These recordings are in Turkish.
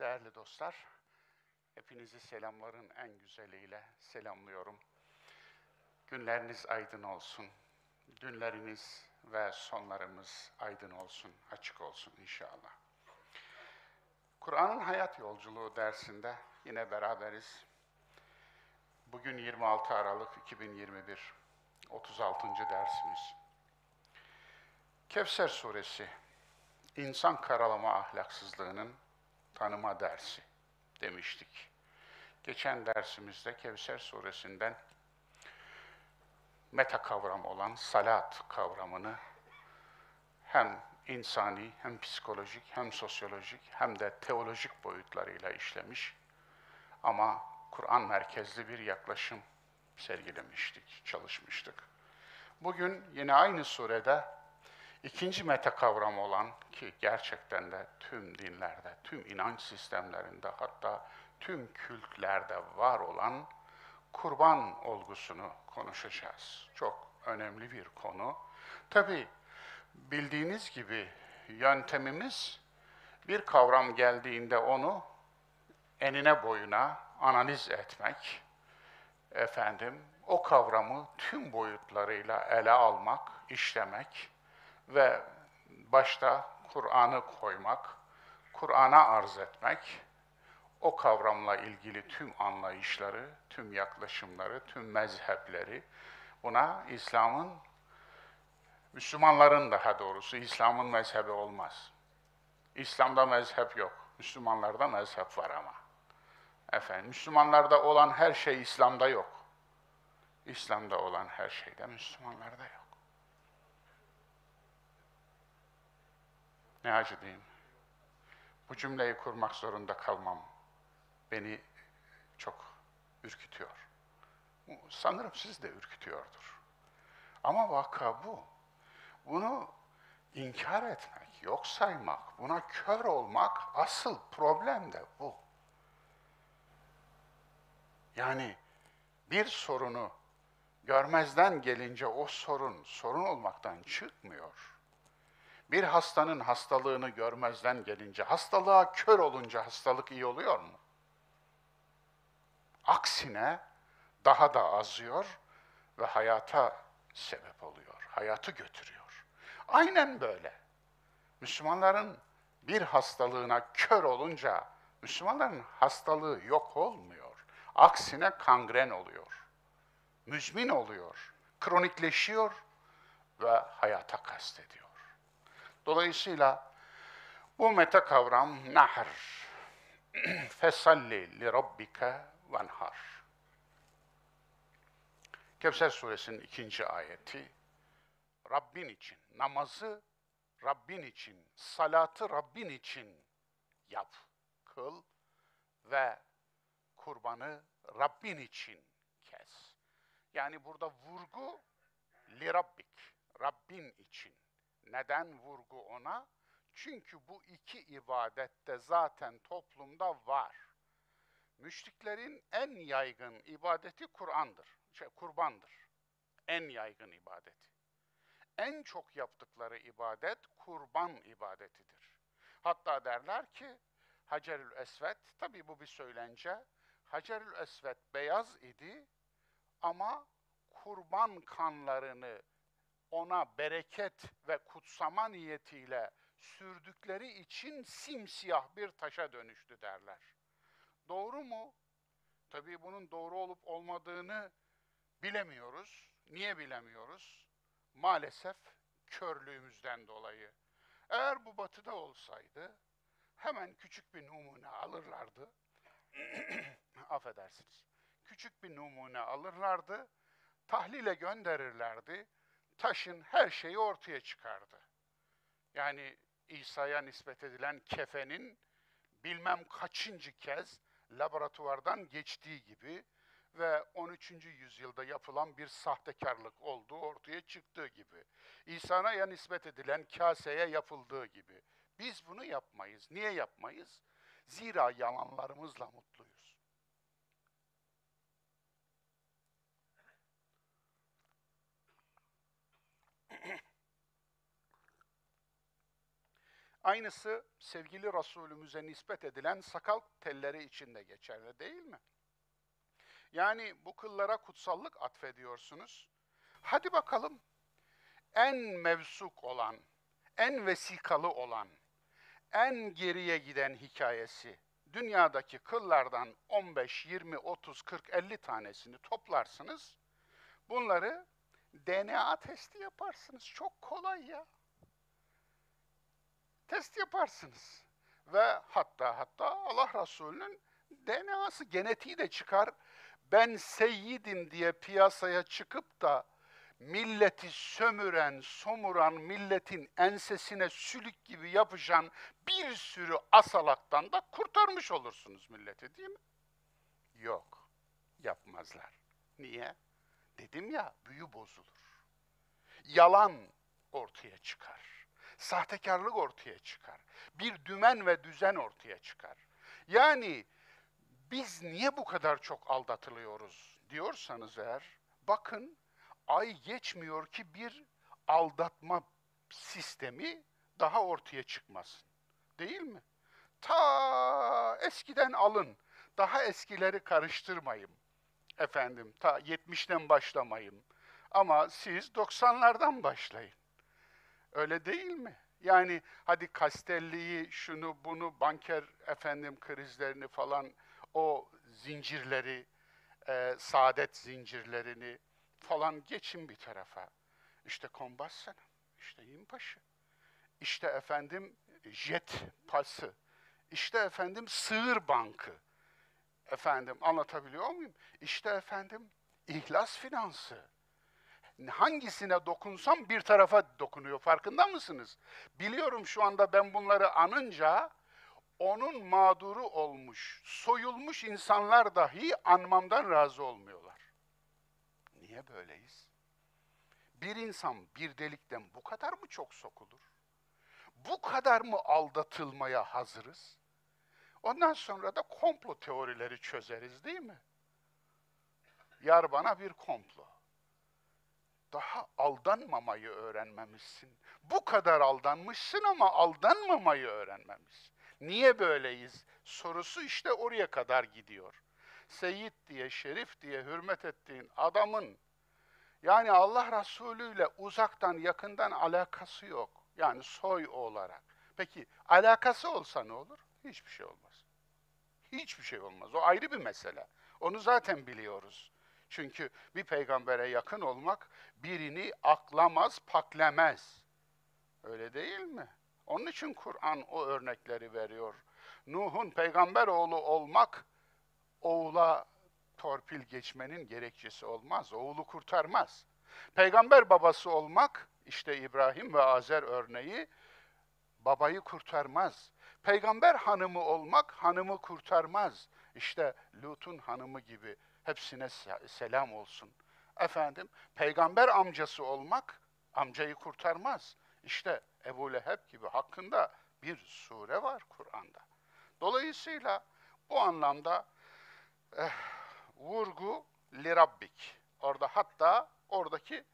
Değerli dostlar, hepinizi selamların en güzeliyle selamlıyorum. Günleriniz aydın olsun. Dünleriniz ve sonlarımız aydın olsun, açık olsun inşallah. Kur'an'ın hayat yolculuğu dersinde yine beraberiz. Bugün 26 Aralık 2021, 36. dersimiz. Kevser Suresi, İnsan karalama ahlaksızlığının tanıma dersi demiştik. Geçen dersimizde Kevser suresinden meta kavram olan salat kavramını hem insani, hem psikolojik, hem sosyolojik, hem de teolojik boyutlarıyla işlemiş. Ama Kur'an merkezli bir yaklaşım sergilemiştik, çalışmıştık. Bugün yine aynı surede ikinci meta kavram olan ki gerçekten de tüm dinlerde, tüm inanç sistemlerinde hatta tüm kültlerde var olan kurban olgusunu konuşacağız. Çok önemli bir konu. Tabi bildiğiniz gibi yöntemimiz bir kavram geldiğinde onu enine boyuna analiz etmek, efendim o kavramı tüm boyutlarıyla ele almak, işlemek ve başta Kur'an'ı koymak, Kur'an'a arz etmek, o kavramla ilgili tüm anlayışları, tüm yaklaşımları, tüm mezhepleri buna İslam'ın, Müslümanların daha doğrusu İslam'ın mezhebi olmaz. İslam'da mezhep yok. Müslümanlarda mezhep var ama. Efendim, Müslümanlarda olan her şey İslam'da yok. İslam'da olan her şey de Müslümanlarda yok. Ne acı diyeyim. Bu cümleyi kurmak zorunda kalmam beni çok ürkütüyor. Sanırım siz de ürkütüyordur. Ama vaka bu. Bunu inkar etmek, yok saymak, buna kör olmak asıl problem de bu. Yani bir sorunu görmezden gelince o sorun sorun olmaktan çıkmıyor. Bir hastanın hastalığını görmezden gelince, hastalığa kör olunca hastalık iyi oluyor mu? Aksine daha da azıyor ve hayata sebep oluyor, hayatı götürüyor. Aynen böyle. Müslümanların bir hastalığına kör olunca Müslümanların hastalığı yok olmuyor. Aksine kangren oluyor. Müzmin oluyor, kronikleşiyor ve hayata kastediyor. Dolayısıyla bu meta kavram nahr. Fesalli li rabbike venhar. Kevser suresinin ikinci ayeti Rabbin için, namazı Rabbin için, salatı Rabbin için yap, kıl ve kurbanı Rabbin için kes. Yani burada vurgu li Rabbik, Rabbin için. Neden vurgu ona? Çünkü bu iki ibadette zaten toplumda var. Müşriklerin en yaygın ibadeti Kur'an'dır, şey, kurbandır. En yaygın ibadeti. En çok yaptıkları ibadet kurban ibadetidir. Hatta derler ki Hacerül Esvet, tabii bu bir söylence, Hacerül Esvet beyaz idi ama kurban kanlarını ona bereket ve kutsama niyetiyle sürdükleri için simsiyah bir taşa dönüştü derler. Doğru mu? Tabii bunun doğru olup olmadığını bilemiyoruz. Niye bilemiyoruz? Maalesef körlüğümüzden dolayı. Eğer bu batıda olsaydı hemen küçük bir numune alırlardı. Affedersiniz. Küçük bir numune alırlardı, tahlile gönderirlerdi taşın her şeyi ortaya çıkardı. Yani İsa'ya nispet edilen kefenin bilmem kaçıncı kez laboratuvardan geçtiği gibi ve 13. yüzyılda yapılan bir sahtekarlık olduğu ortaya çıktığı gibi. İsa'ya nispet edilen kaseye yapıldığı gibi. Biz bunu yapmayız. Niye yapmayız? Zira yalanlarımızla mutluyuz. Aynısı sevgili Resulümüze nispet edilen sakal telleri için de geçerli değil mi? Yani bu kıllara kutsallık atfediyorsunuz. Hadi bakalım en mevsuk olan, en vesikalı olan, en geriye giden hikayesi dünyadaki kıllardan 15, 20, 30, 40, 50 tanesini toplarsınız. Bunları DNA testi yaparsınız. Çok kolay ya. Test yaparsınız. Ve hatta hatta Allah Resulü'nün DNA'sı, genetiği de çıkar. Ben seyyidim diye piyasaya çıkıp da milleti sömüren, somuran, milletin ensesine sülük gibi yapışan bir sürü asalaktan da kurtarmış olursunuz milleti değil mi? Yok, yapmazlar. Niye? Dedim ya, büyü bozulur. Yalan ortaya çıkar. Sahtekarlık ortaya çıkar. Bir dümen ve düzen ortaya çıkar. Yani biz niye bu kadar çok aldatılıyoruz diyorsanız eğer, bakın ay geçmiyor ki bir aldatma sistemi daha ortaya çıkmasın. Değil mi? Ta eskiden alın. Daha eskileri karıştırmayın. Efendim, ta 70'ten başlamayın. Ama siz 90'lardan başlayın. Öyle değil mi? Yani hadi Kastelli'yi, şunu bunu, banker efendim krizlerini falan, o zincirleri, e, saadet zincirlerini, falan geçin bir tarafa. İşte Kombassana, işte Yimpaşı, işte efendim jet pası, işte efendim sığır bankı. Efendim anlatabiliyor muyum? İşte efendim ihlas finansı. Hangisine dokunsam bir tarafa dokunuyor farkında mısınız? Biliyorum şu anda ben bunları anınca onun mağduru olmuş, soyulmuş insanlar dahi anmamdan razı olmuyorlar. Niye böyleyiz? Bir insan bir delikten bu kadar mı çok sokulur? Bu kadar mı aldatılmaya hazırız? Ondan sonra da komplo teorileri çözeriz değil mi? Yar bana bir komplo. Daha aldanmamayı öğrenmemişsin. Bu kadar aldanmışsın ama aldanmamayı öğrenmemişsin. Niye böyleyiz? Sorusu işte oraya kadar gidiyor. Seyit diye, şerif diye hürmet ettiğin adamın yani Allah Resulü ile uzaktan yakından alakası yok. Yani soy olarak. Peki alakası olsa ne olur? Hiçbir şey olmaz. Hiçbir şey olmaz. O ayrı bir mesele. Onu zaten biliyoruz. Çünkü bir peygambere yakın olmak birini aklamaz, paklemez. Öyle değil mi? Onun için Kur'an o örnekleri veriyor. Nuh'un peygamber oğlu olmak oğula torpil geçmenin gerekçesi olmaz. Oğlu kurtarmaz. Peygamber babası olmak, işte İbrahim ve Azer örneği, babayı kurtarmaz. Peygamber hanımı olmak, hanımı kurtarmaz. İşte Lut'un hanımı gibi hepsine selam olsun. Efendim, peygamber amcası olmak, amcayı kurtarmaz. İşte Ebu Leheb gibi hakkında bir sure var Kur'an'da. Dolayısıyla bu anlamda eh, vurgu lirabbik. Orada hatta oradaki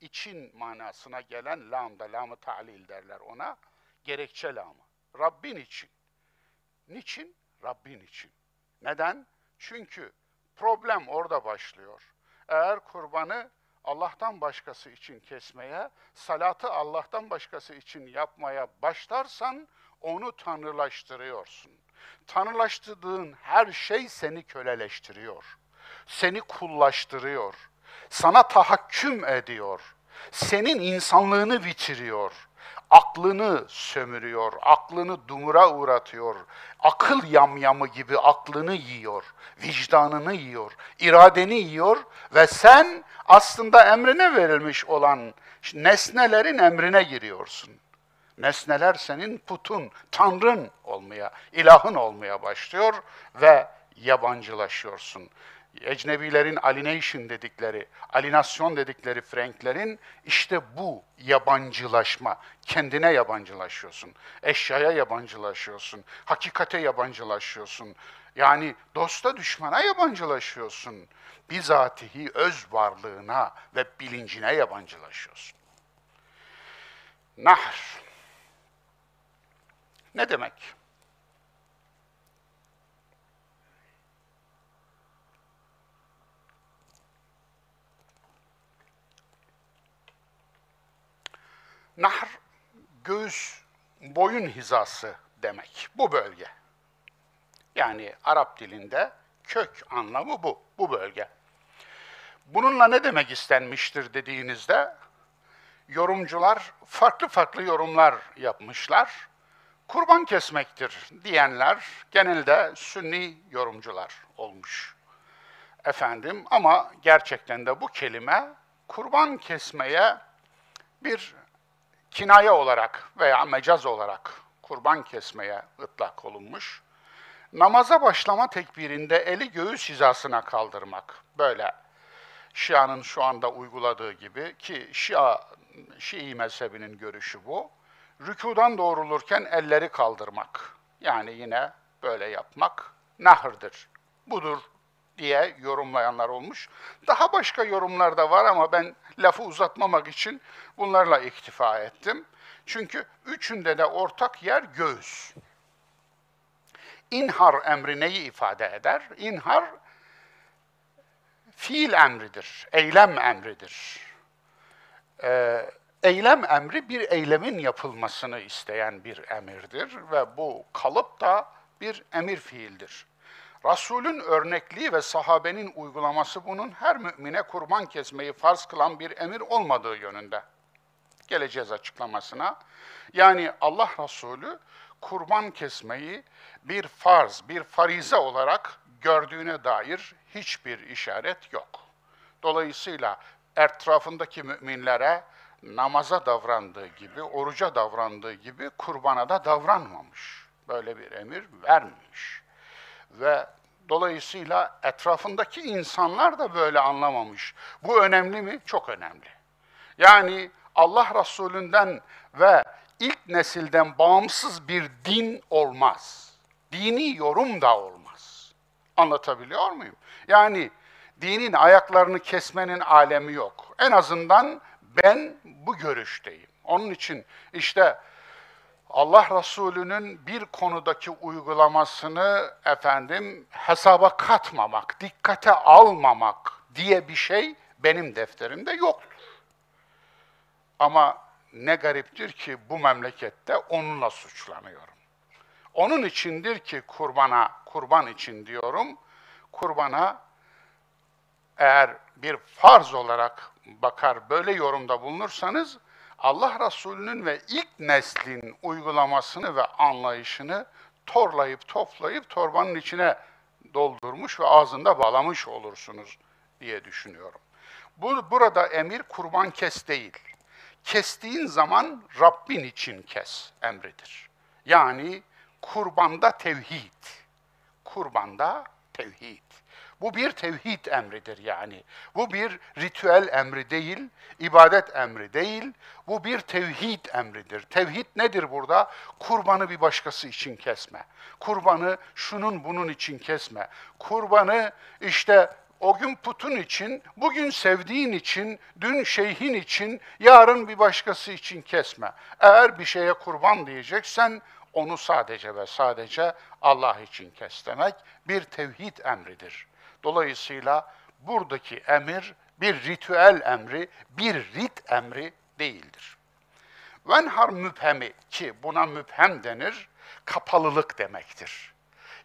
için manasına gelen lamda, lamı ta'lil derler ona. Gerekçe lamı. Rabbin için. Niçin? Rabbin için. Neden? Çünkü problem orada başlıyor. Eğer kurbanı Allah'tan başkası için kesmeye, salatı Allah'tan başkası için yapmaya başlarsan onu tanrılaştırıyorsun. Tanrılaştırdığın her şey seni köleleştiriyor. Seni kullaştırıyor. Sana tahakküm ediyor. Senin insanlığını bitiriyor. Aklını sömürüyor, aklını dumura uğratıyor. Akıl yamyamı gibi aklını yiyor, vicdanını yiyor, iradeni yiyor ve sen aslında emrine verilmiş olan nesnelerin emrine giriyorsun. Nesneler senin putun, tanrın olmaya, ilahın olmaya başlıyor ve yabancılaşıyorsun. Ecnebilerin alienation dedikleri, alinasyon dedikleri Franklerin işte bu yabancılaşma. Kendine yabancılaşıyorsun. Eşyaya yabancılaşıyorsun. Hakikate yabancılaşıyorsun. Yani dosta düşmana yabancılaşıyorsun. Bizatihi öz varlığına ve bilincine yabancılaşıyorsun. Nahr Ne demek? Nahr, göğüs, boyun hizası demek. Bu bölge. Yani Arap dilinde kök anlamı bu, bu bölge. Bununla ne demek istenmiştir dediğinizde yorumcular farklı farklı yorumlar yapmışlar. Kurban kesmektir diyenler genelde sünni yorumcular olmuş. Efendim ama gerçekten de bu kelime kurban kesmeye bir kinaye olarak veya mecaz olarak kurban kesmeye ıtlak olunmuş. Namaza başlama tekbirinde eli göğüs hizasına kaldırmak. Böyle Şia'nın şu anda uyguladığı gibi ki Şia, Şii mezhebinin görüşü bu. Rükudan doğrulurken elleri kaldırmak. Yani yine böyle yapmak nahırdır. Budur diye yorumlayanlar olmuş. Daha başka yorumlar da var ama ben lafı uzatmamak için bunlarla iktifa ettim. Çünkü üçünde de ortak yer göğüs. İnhar emri neyi ifade eder? İnhar fiil emridir, eylem emridir. Ee, eylem emri bir eylemin yapılmasını isteyen bir emirdir ve bu kalıp da bir emir fiildir. Resulün örnekliği ve sahabenin uygulaması bunun her mümine kurban kesmeyi farz kılan bir emir olmadığı yönünde. Geleceğiz açıklamasına. Yani Allah Resulü kurban kesmeyi bir farz, bir farize olarak gördüğüne dair hiçbir işaret yok. Dolayısıyla etrafındaki müminlere namaza davrandığı gibi, oruca davrandığı gibi kurbana da davranmamış. Böyle bir emir vermemiş. Ve dolayısıyla etrafındaki insanlar da böyle anlamamış. Bu önemli mi? Çok önemli. Yani Allah Resulü'nden ve ilk nesilden bağımsız bir din olmaz. Dini yorum da olmaz. Anlatabiliyor muyum? Yani dinin ayaklarını kesmenin alemi yok. En azından ben bu görüşteyim. Onun için işte Allah Resulü'nün bir konudaki uygulamasını efendim hesaba katmamak, dikkate almamak diye bir şey benim defterimde yoktur. Ama ne gariptir ki bu memlekette onunla suçlanıyorum. Onun içindir ki kurbana, kurban için diyorum, kurbana eğer bir farz olarak bakar böyle yorumda bulunursanız Allah Resulü'nün ve ilk neslin uygulamasını ve anlayışını torlayıp toplayıp torbanın içine doldurmuş ve ağzında bağlamış olursunuz diye düşünüyorum. Bu, burada emir kurban kes değil. Kestiğin zaman Rabbin için kes emridir. Yani kurbanda tevhid. Kurbanda tevhid. Bu bir tevhid emridir yani. Bu bir ritüel emri değil, ibadet emri değil. Bu bir tevhid emridir. Tevhid nedir burada? Kurbanı bir başkası için kesme. Kurbanı şunun bunun için kesme. Kurbanı işte o gün putun için, bugün sevdiğin için, dün şeyhin için, yarın bir başkası için kesme. Eğer bir şeye kurban diyeceksen onu sadece ve sadece Allah için kes demek bir tevhid emridir. Dolayısıyla buradaki emir bir ritüel emri, bir rit emri değildir. Venhar müphemi ki buna müphem denir, kapalılık demektir.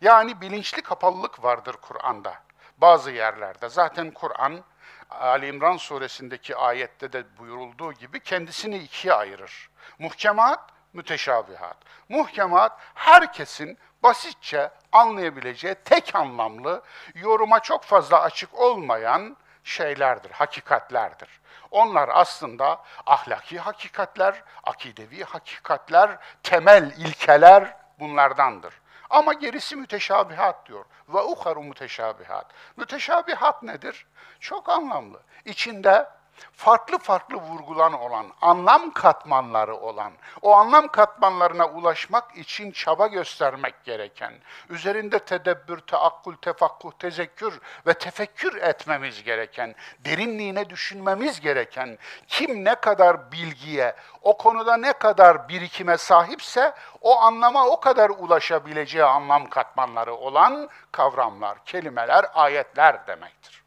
Yani bilinçli kapalılık vardır Kur'an'da bazı yerlerde. Zaten Kur'an Ali İmran suresindeki ayette de buyurulduğu gibi kendisini ikiye ayırır. Muhkemat, müteşabihat. Muhkemat herkesin basitçe anlayabileceği tek anlamlı, yoruma çok fazla açık olmayan şeylerdir, hakikatlerdir. Onlar aslında ahlaki hakikatler, akidevi hakikatler, temel ilkeler bunlardandır. Ama gerisi müteşabihat diyor. Ve uharu müteşabihat. Müteşabihat nedir? Çok anlamlı. İçinde farklı farklı vurgulan olan, anlam katmanları olan, o anlam katmanlarına ulaşmak için çaba göstermek gereken, üzerinde tedebbür, teakkul, tefakkuh, tezekkür ve tefekkür etmemiz gereken, derinliğine düşünmemiz gereken, kim ne kadar bilgiye, o konuda ne kadar birikime sahipse, o anlama o kadar ulaşabileceği anlam katmanları olan kavramlar, kelimeler, ayetler demektir.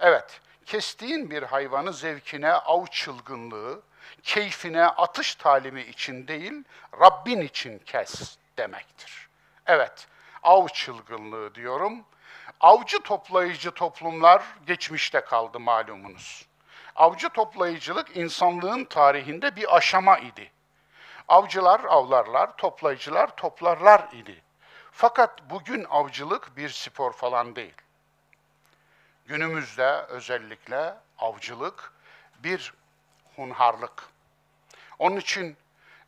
Evet, kestiğin bir hayvanı zevkine, av çılgınlığı, keyfine, atış talimi için değil, Rabbin için kes demektir. Evet, av çılgınlığı diyorum. Avcı toplayıcı toplumlar geçmişte kaldı malumunuz. Avcı toplayıcılık insanlığın tarihinde bir aşama idi. Avcılar avlarlar, toplayıcılar toplarlar idi. Fakat bugün avcılık bir spor falan değil. Günümüzde özellikle avcılık bir hunharlık. Onun için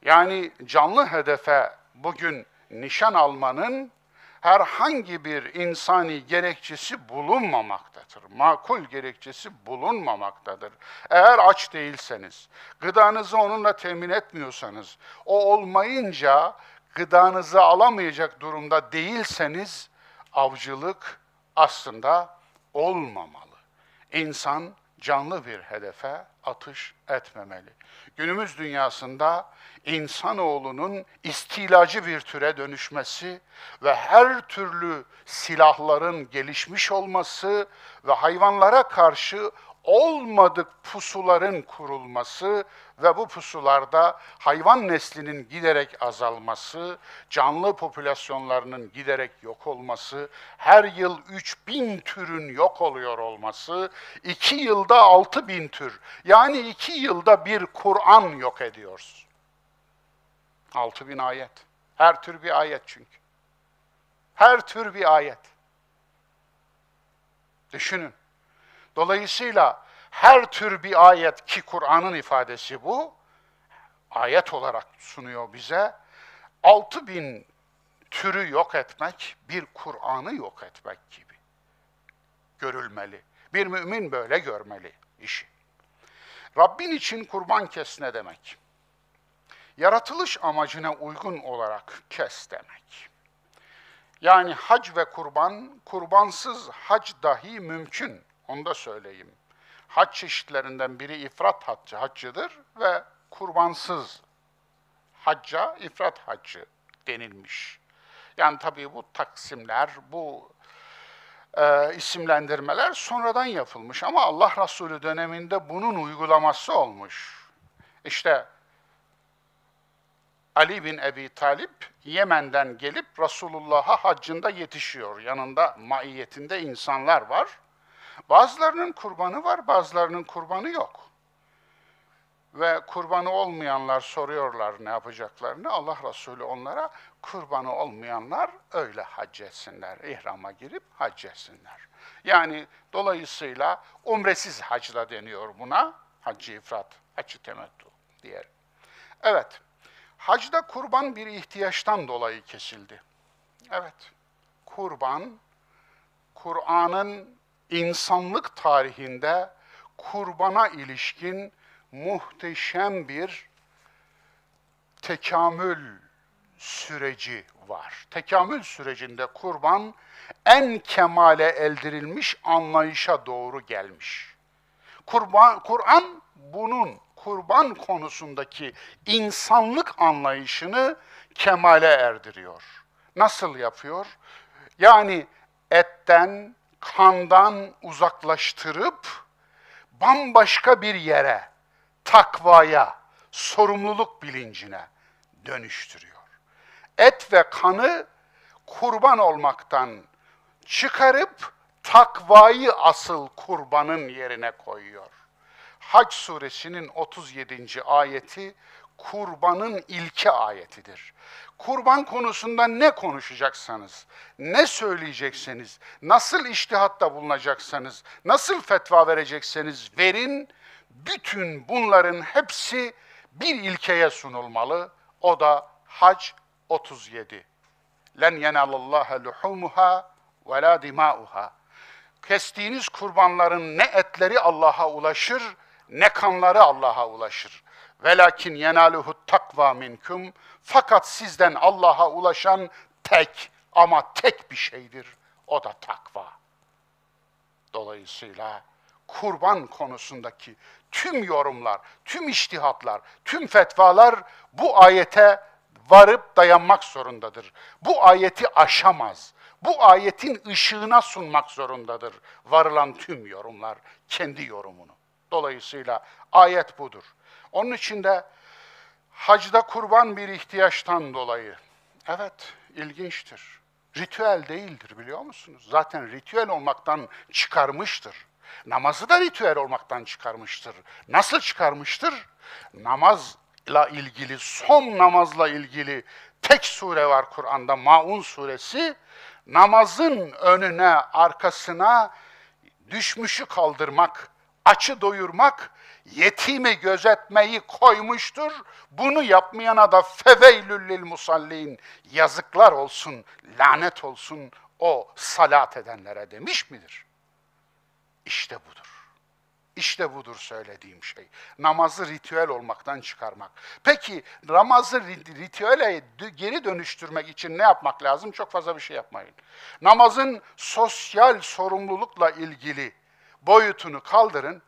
yani canlı hedefe bugün nişan almanın herhangi bir insani gerekçesi bulunmamaktadır. Makul gerekçesi bulunmamaktadır. Eğer aç değilseniz, gıdanızı onunla temin etmiyorsanız, o olmayınca gıdanızı alamayacak durumda değilseniz, avcılık aslında olmamalı. İnsan canlı bir hedefe atış etmemeli. Günümüz dünyasında insanoğlunun istilacı bir türe dönüşmesi ve her türlü silahların gelişmiş olması ve hayvanlara karşı olmadık pusuların kurulması ve bu pusularda hayvan neslinin giderek azalması, canlı popülasyonlarının giderek yok olması, her yıl 3000 türün yok oluyor olması, 2 yılda 6000 tür, yani 2 yılda bir Kur'an yok ediyoruz. 6000 ayet. Her tür bir ayet çünkü. Her tür bir ayet. Düşünün. Dolayısıyla her tür bir ayet ki Kur'an'ın ifadesi bu, ayet olarak sunuyor bize. Altı bin türü yok etmek, bir Kur'an'ı yok etmek gibi görülmeli. Bir mümin böyle görmeli işi. Rabbin için kurban kes ne demek? Yaratılış amacına uygun olarak kes demek. Yani hac ve kurban, kurbansız hac dahi mümkün. Onu da söyleyeyim. Hac çeşitlerinden biri ifrat haccı, haccıdır ve kurbansız hacca ifrat haccı denilmiş. Yani tabii bu taksimler, bu e, isimlendirmeler sonradan yapılmış ama Allah Resulü döneminde bunun uygulaması olmuş. İşte Ali bin Ebi Talip Yemen'den gelip Resulullah'a haccında yetişiyor. Yanında maiyetinde insanlar var. Bazılarının kurbanı var, bazılarının kurbanı yok. Ve kurbanı olmayanlar soruyorlar ne yapacaklarını. Allah Resulü onlara kurbanı olmayanlar öyle hac etsinler. İhrama girip hac etsinler. Yani dolayısıyla umresiz hacla deniyor buna. Haccı ifrat, haccı temettu diye. Evet, hacda kurban bir ihtiyaçtan dolayı kesildi. Evet, kurban, Kur'an'ın insanlık tarihinde kurbana ilişkin muhteşem bir tekamül süreci var. Tekamül sürecinde kurban en kemale eldirilmiş anlayışa doğru gelmiş. Kurban Kur'an bunun kurban konusundaki insanlık anlayışını kemale erdiriyor. Nasıl yapıyor? Yani etten, kandan uzaklaştırıp bambaşka bir yere, takvaya, sorumluluk bilincine dönüştürüyor. Et ve kanı kurban olmaktan çıkarıp takvayı asıl kurbanın yerine koyuyor. Hac suresinin 37. ayeti kurbanın ilke ayetidir. Kurban konusunda ne konuşacaksanız, ne söyleyecekseniz, nasıl iştihatta bulunacaksanız, nasıl fetva verecekseniz verin, bütün bunların hepsi bir ilkeye sunulmalı. O da Hac 37. Len yenalallaha luhumuha ve la dimauha. kestiğiniz kurbanların ne etleri Allah'a ulaşır ne kanları Allah'a ulaşır. Velakin yenaluhu takva minkum. Fakat sizden Allah'a ulaşan tek ama tek bir şeydir. O da takva. Dolayısıyla kurban konusundaki tüm yorumlar, tüm iştihatlar, tüm fetvalar bu ayete varıp dayanmak zorundadır. Bu ayeti aşamaz. Bu ayetin ışığına sunmak zorundadır varılan tüm yorumlar kendi yorumunu. Dolayısıyla ayet budur. Onun için de hacda kurban bir ihtiyaçtan dolayı. Evet, ilginçtir. Ritüel değildir biliyor musunuz? Zaten ritüel olmaktan çıkarmıştır. Namazı da ritüel olmaktan çıkarmıştır. Nasıl çıkarmıştır? Namazla ilgili, son namazla ilgili tek sure var Kur'an'da, Maun suresi. Namazın önüne, arkasına düşmüşü kaldırmak, açı doyurmak, yetimi gözetmeyi koymuştur. Bunu yapmayana da feveylül lil musallin, yazıklar olsun, lanet olsun o salat edenlere demiş midir? İşte budur. İşte budur söylediğim şey. Namazı ritüel olmaktan çıkarmak. Peki namazı ritüele geri dönüştürmek için ne yapmak lazım? Çok fazla bir şey yapmayın. Namazın sosyal sorumlulukla ilgili boyutunu kaldırın.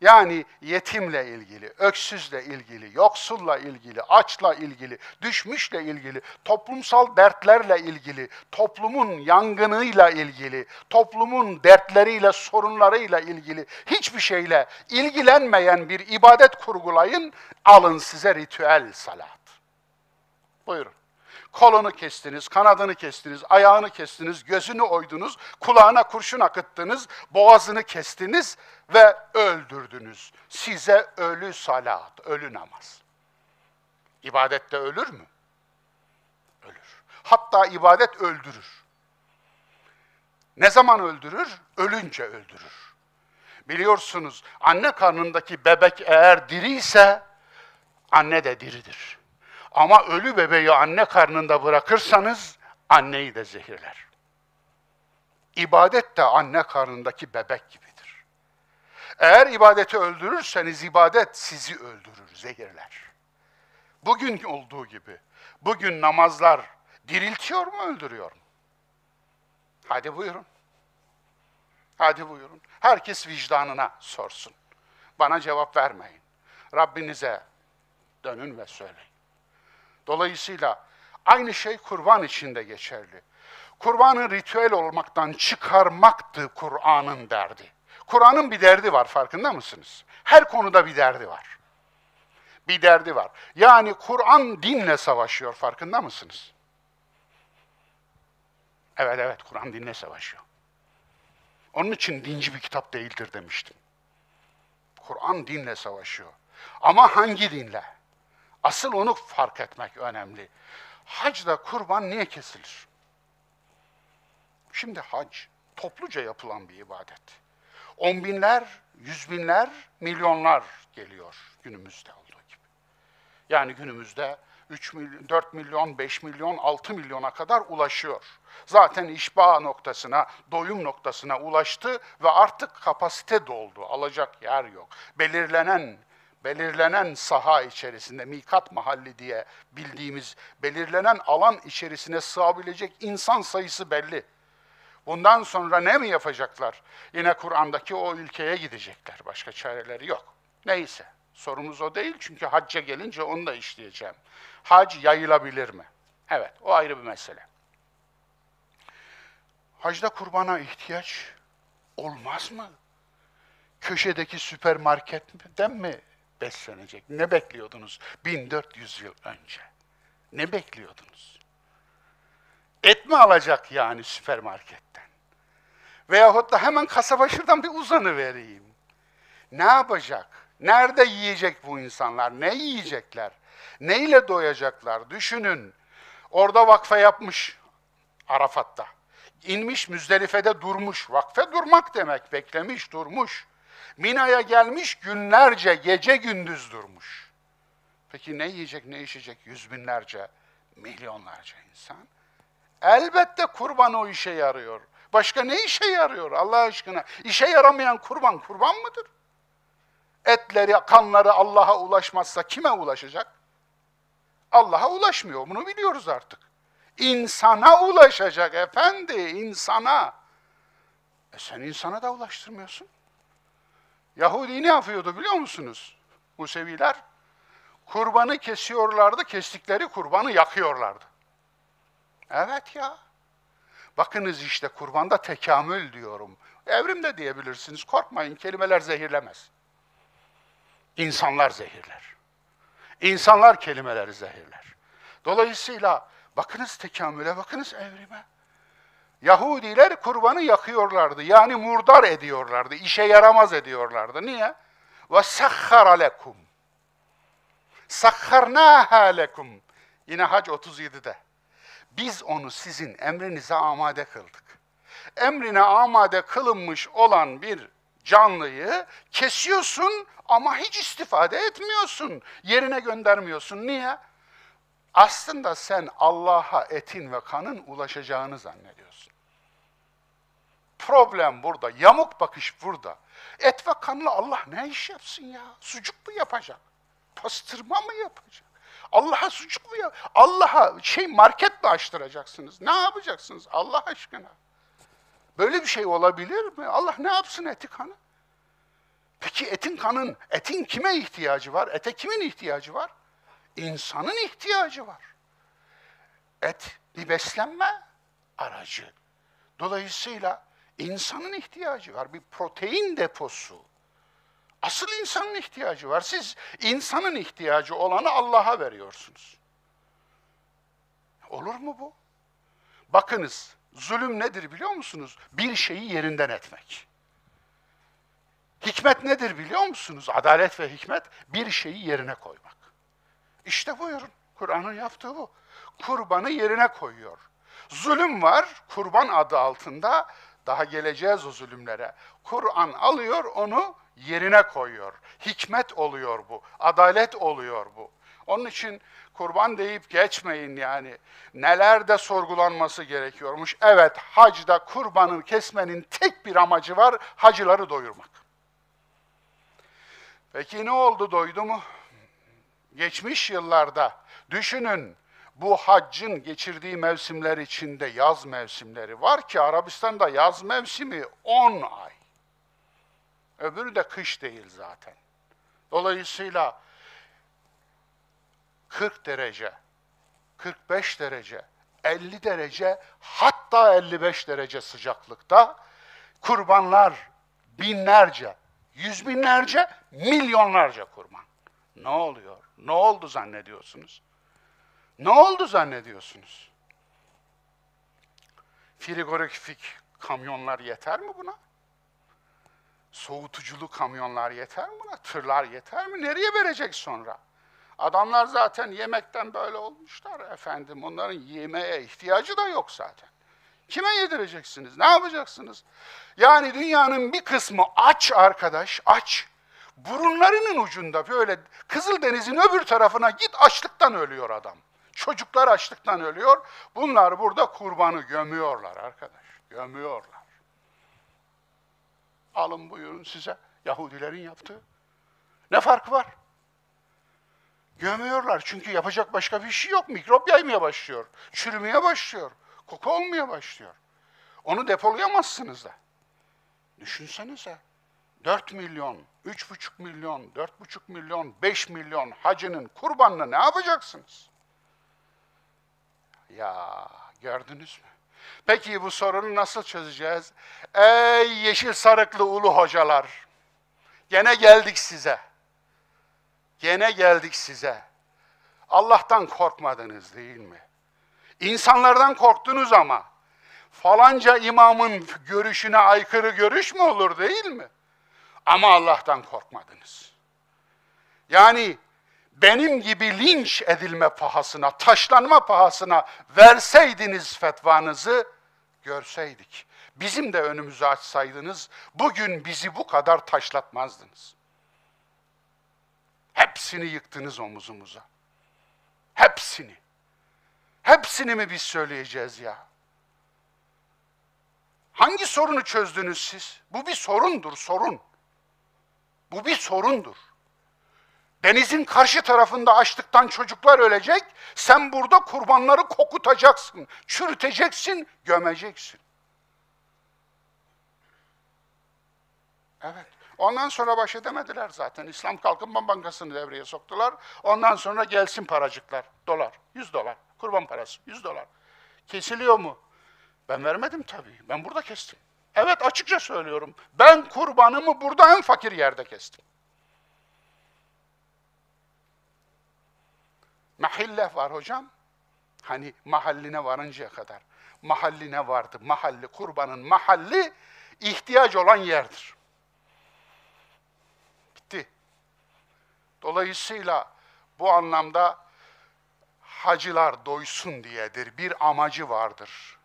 Yani yetimle ilgili, öksüzle ilgili, yoksulla ilgili, açla ilgili, düşmüşle ilgili, toplumsal dertlerle ilgili, toplumun yangınıyla ilgili, toplumun dertleriyle, sorunlarıyla ilgili hiçbir şeyle ilgilenmeyen bir ibadet kurgulayın, alın size ritüel salat. Buyurun. Kolunu kestiniz, kanadını kestiniz, ayağını kestiniz, gözünü oydunuz, kulağına kurşun akıttınız, boğazını kestiniz ve öldürdünüz. Size ölü salat, ölü namaz. İbadette ölür mü? Ölür. Hatta ibadet öldürür. Ne zaman öldürür? Ölünce öldürür. Biliyorsunuz anne karnındaki bebek eğer diri ise anne de diridir. Ama ölü bebeği anne karnında bırakırsanız anneyi de zehirler. İbadet de anne karnındaki bebek gibidir. Eğer ibadeti öldürürseniz ibadet sizi öldürür, zehirler. Bugün olduğu gibi. Bugün namazlar diriltiyor mu, öldürüyor mu? Hadi buyurun. Hadi buyurun. Herkes vicdanına sorsun. Bana cevap vermeyin. Rabbinize dönün ve söyleyin. Dolayısıyla aynı şey kurban için de geçerli. Kurbanı ritüel olmaktan çıkarmaktı Kur'an'ın derdi. Kur'an'ın bir derdi var farkında mısınız? Her konuda bir derdi var. Bir derdi var. Yani Kur'an dinle savaşıyor farkında mısınız? Evet evet Kur'an dinle savaşıyor. Onun için dinci bir kitap değildir demiştim. Kur'an dinle savaşıyor. Ama hangi dinle? Asıl onu fark etmek önemli. Hacda kurban niye kesilir? Şimdi hac topluca yapılan bir ibadet. On binler, yüz binler, milyonlar geliyor günümüzde olduğu gibi. Yani günümüzde 3 milyon, 4 milyon, 5 milyon, 6 milyona kadar ulaşıyor. Zaten işba noktasına, doyum noktasına ulaştı ve artık kapasite doldu. Alacak yer yok. Belirlenen belirlenen saha içerisinde, mikat mahalli diye bildiğimiz belirlenen alan içerisine sığabilecek insan sayısı belli. Bundan sonra ne mi yapacaklar? Yine Kur'an'daki o ülkeye gidecekler. Başka çareleri yok. Neyse, sorumuz o değil çünkü hacca gelince onu da işleyeceğim. Hac yayılabilir mi? Evet, o ayrı bir mesele. Hacda kurbana ihtiyaç olmaz mı? Köşedeki süpermarketten mi beslenecek. Ne bekliyordunuz 1400 yıl önce? Ne bekliyordunuz? Et mi alacak yani süpermarketten? Veyahut da hemen kasaba şuradan bir uzanı vereyim. Ne yapacak? Nerede yiyecek bu insanlar? Ne yiyecekler? Neyle doyacaklar? Düşünün. Orada vakfe yapmış Arafat'ta. İnmiş Müzdelife'de durmuş. Vakfe durmak demek. Beklemiş, durmuş. Mina'ya gelmiş günlerce, gece gündüz durmuş. Peki ne yiyecek, ne içecek yüz binlerce, milyonlarca insan? Elbette kurban o işe yarıyor. Başka ne işe yarıyor Allah aşkına? İşe yaramayan kurban kurban mıdır? Etleri, kanları Allah'a ulaşmazsa kime ulaşacak? Allah'a ulaşmıyor. Bunu biliyoruz artık. İnsana ulaşacak efendi, insana. E sen insana da ulaştırmıyorsun. Yahudi ne yapıyordu biliyor musunuz? Museviler kurbanı kesiyorlardı, kestikleri kurbanı yakıyorlardı. Evet ya. Bakınız işte kurbanda tekamül diyorum. Evrimde diyebilirsiniz. Korkmayın kelimeler zehirlemez. İnsanlar zehirler. İnsanlar kelimeleri zehirler. Dolayısıyla bakınız tekamüle, bakınız evrime. Yahudiler kurbanı yakıyorlardı. Yani murdar ediyorlardı. işe yaramaz ediyorlardı. Niye? Ve sahhara lekum. Sakharnaha lekum. Yine Hac 37'de. Biz onu sizin emrinize amade kıldık. Emrine amade kılınmış olan bir canlıyı kesiyorsun ama hiç istifade etmiyorsun. Yerine göndermiyorsun. Niye? Aslında sen Allah'a etin ve kanın ulaşacağını zannediyorsun. Problem burada, yamuk bakış burada. Et ve kanla Allah ne iş yapsın ya? Sucuk mu yapacak? Pastırma mı yapacak? Allah'a sucuk mu yap? Allah'a şey market mi açtıracaksınız? Ne yapacaksınız Allah aşkına? Böyle bir şey olabilir mi? Allah ne yapsın eti kanı? Peki etin kanın, etin kime ihtiyacı var? Ete kimin ihtiyacı var? İnsanın ihtiyacı var. Et bir beslenme aracı. Dolayısıyla insanın ihtiyacı var. Bir protein deposu. Asıl insanın ihtiyacı var. Siz insanın ihtiyacı olanı Allah'a veriyorsunuz. Olur mu bu? Bakınız, zulüm nedir biliyor musunuz? Bir şeyi yerinden etmek. Hikmet nedir biliyor musunuz? Adalet ve hikmet bir şeyi yerine koymak. İşte buyurun. Kur'an'ın yaptığı bu. Kurbanı yerine koyuyor. Zulüm var, kurban adı altında. Daha geleceğiz o zulümlere. Kur'an alıyor, onu yerine koyuyor. Hikmet oluyor bu, adalet oluyor bu. Onun için kurban deyip geçmeyin yani. Neler de sorgulanması gerekiyormuş. Evet, hacda kurbanın kesmenin tek bir amacı var, hacıları doyurmak. Peki ne oldu, doydu mu? Geçmiş yıllarda düşünün, bu haccın geçirdiği mevsimler içinde yaz mevsimleri var ki Arabistan'da yaz mevsimi 10 ay. Öbürü de kış değil zaten. Dolayısıyla 40 derece, 45 derece, 50 derece hatta 55 derece sıcaklıkta kurbanlar binlerce, yüz binlerce, milyonlarca kurban. Ne oluyor? Ne oldu zannediyorsunuz? Ne oldu zannediyorsunuz? Frigorifik kamyonlar yeter mi buna? Soğutuculu kamyonlar yeter mi buna? Tırlar yeter mi? Nereye verecek sonra? Adamlar zaten yemekten böyle olmuşlar efendim. Onların yemeğe ihtiyacı da yok zaten. Kime yedireceksiniz? Ne yapacaksınız? Yani dünyanın bir kısmı aç arkadaş, aç. Burunlarının ucunda böyle Kızıldeniz'in öbür tarafına git açlıktan ölüyor adam. Çocuklar açlıktan ölüyor. Bunlar burada kurbanı gömüyorlar arkadaş. Gömüyorlar. Alın buyurun size Yahudilerin yaptığı. Ne farkı var? Gömüyorlar çünkü yapacak başka bir şey yok. Mikrop yaymaya başlıyor. Çürümeye başlıyor. Koku olmaya başlıyor. Onu depolayamazsınız da. Düşünsenize. 4 milyon, 3,5 milyon, 4,5 milyon, 5 milyon hacının kurbanını ne yapacaksınız? Ya gördünüz mü? Peki bu sorunu nasıl çözeceğiz? Ey yeşil sarıklı ulu hocalar! Gene geldik size. Gene geldik size. Allah'tan korkmadınız değil mi? İnsanlardan korktunuz ama falanca imamın görüşüne aykırı görüş mü olur değil mi? Ama Allah'tan korkmadınız. Yani benim gibi linç edilme pahasına, taşlanma pahasına verseydiniz fetvanızı görseydik. Bizim de önümüzü açsaydınız bugün bizi bu kadar taşlatmazdınız. Hepsini yıktınız omuzumuza. Hepsini. Hepsini mi biz söyleyeceğiz ya? Hangi sorunu çözdünüz siz? Bu bir sorundur, sorun. Bu bir sorundur. Denizin karşı tarafında açlıktan çocuklar ölecek. Sen burada kurbanları kokutacaksın, çürüteceksin, gömeceksin. Evet. Ondan sonra baş edemediler zaten. İslam Kalkınma Bankası'nı devreye soktular. Ondan sonra gelsin paracıklar. Dolar. 100 dolar. Kurban parası. 100 dolar. Kesiliyor mu? Ben vermedim tabii. Ben burada kestim. Evet açıkça söylüyorum. Ben kurbanımı burada en fakir yerde kestim. Mahille var hocam. Hani mahalline varıncaya kadar. Mahalline vardı. Mahalli, kurbanın mahalli ihtiyaç olan yerdir. Bitti. Dolayısıyla bu anlamda hacılar doysun diyedir. Bir amacı vardır.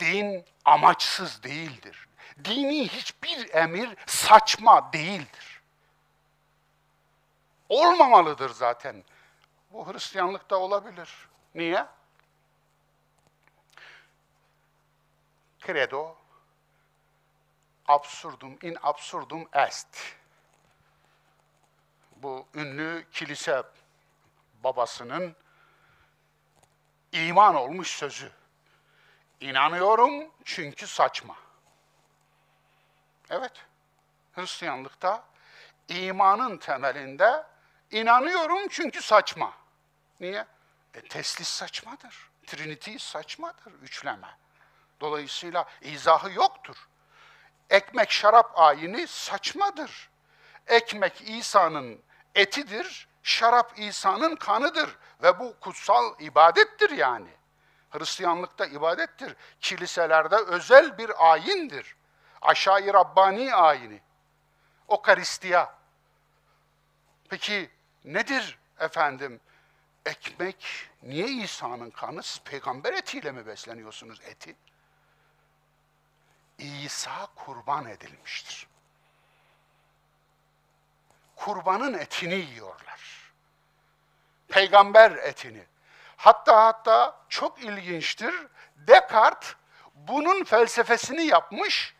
Din amaçsız değildir. Dini hiçbir emir saçma değildir. Olmamalıdır zaten. Bu Hristiyanlıkta olabilir. Niye? Credo absurdum in absurdum est. Bu ünlü kilise babasının iman olmuş sözü. İnanıyorum çünkü saçma. Evet, Hristiyanlıkta imanın temelinde inanıyorum çünkü saçma. Niye? E, teslis saçmadır. Trinity saçmadır, üçleme. Dolayısıyla izahı yoktur. Ekmek şarap ayini saçmadır. Ekmek İsa'nın etidir, şarap İsa'nın kanıdır ve bu kutsal ibadettir yani. Hristiyanlıkta ibadettir. Kiliselerde özel bir ayindir. Aşağı Rabbani ayini. Okaristiya. Peki nedir efendim? Ekmek niye İsa'nın kanı? Siz peygamber etiyle mi besleniyorsunuz eti? İsa kurban edilmiştir. Kurbanın etini yiyorlar. Peygamber etini. Hatta hatta çok ilginçtir. Descartes bunun felsefesini yapmış.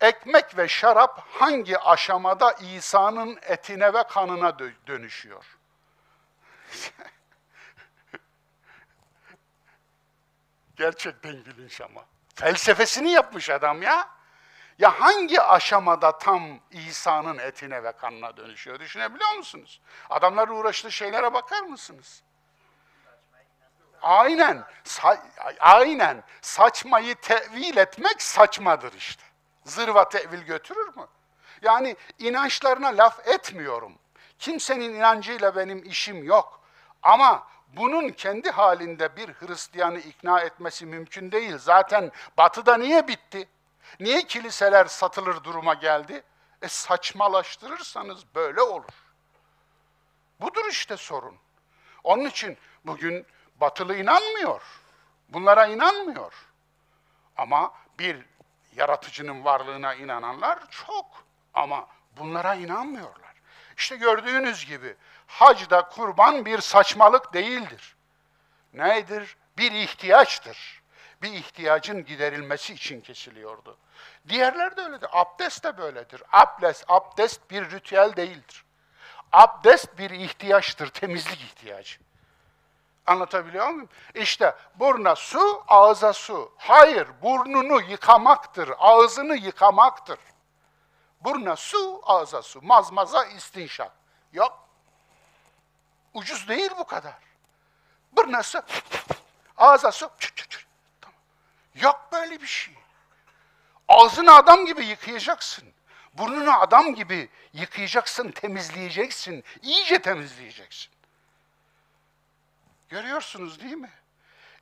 Ekmek ve şarap hangi aşamada İsa'nın etine ve kanına dönüşüyor? Gerçekten gülünç ama. Felsefesini yapmış adam ya. Ya hangi aşamada tam İsa'nın etine ve kanına dönüşüyor düşünebiliyor musunuz? Adamlar uğraştığı şeylere bakar mısınız? Aynen, sa aynen. Saçmayı tevil etmek saçmadır işte. Zırva tevil götürür mü? Yani inançlarına laf etmiyorum. Kimsenin inancıyla benim işim yok. Ama bunun kendi halinde bir Hristiyanı ikna etmesi mümkün değil. Zaten batıda niye bitti? Niye kiliseler satılır duruma geldi? E saçmalaştırırsanız böyle olur. Budur işte sorun. Onun için bugün batılı inanmıyor. Bunlara inanmıyor. Ama bir yaratıcının varlığına inananlar çok. Ama bunlara inanmıyorlar. İşte gördüğünüz gibi hacda kurban bir saçmalık değildir. Nedir? Bir ihtiyaçtır. Bir ihtiyacın giderilmesi için kesiliyordu. Diğerler de öyledir. Abdest de böyledir. Abdest, abdest bir ritüel değildir. Abdest bir ihtiyaçtır, temizlik ihtiyacı. Anlatabiliyor muyum? İşte burna su, ağza su. Hayır, burnunu yıkamaktır, ağzını yıkamaktır. Burna su, ağza su. Mazmaza, istinşak. Yok. Ucuz değil bu kadar. Burna su, ağza su. Tamam. Yok böyle bir şey. Ağzını adam gibi yıkayacaksın. Burnunu adam gibi yıkayacaksın, temizleyeceksin. iyice temizleyeceksin. Görüyorsunuz değil mi?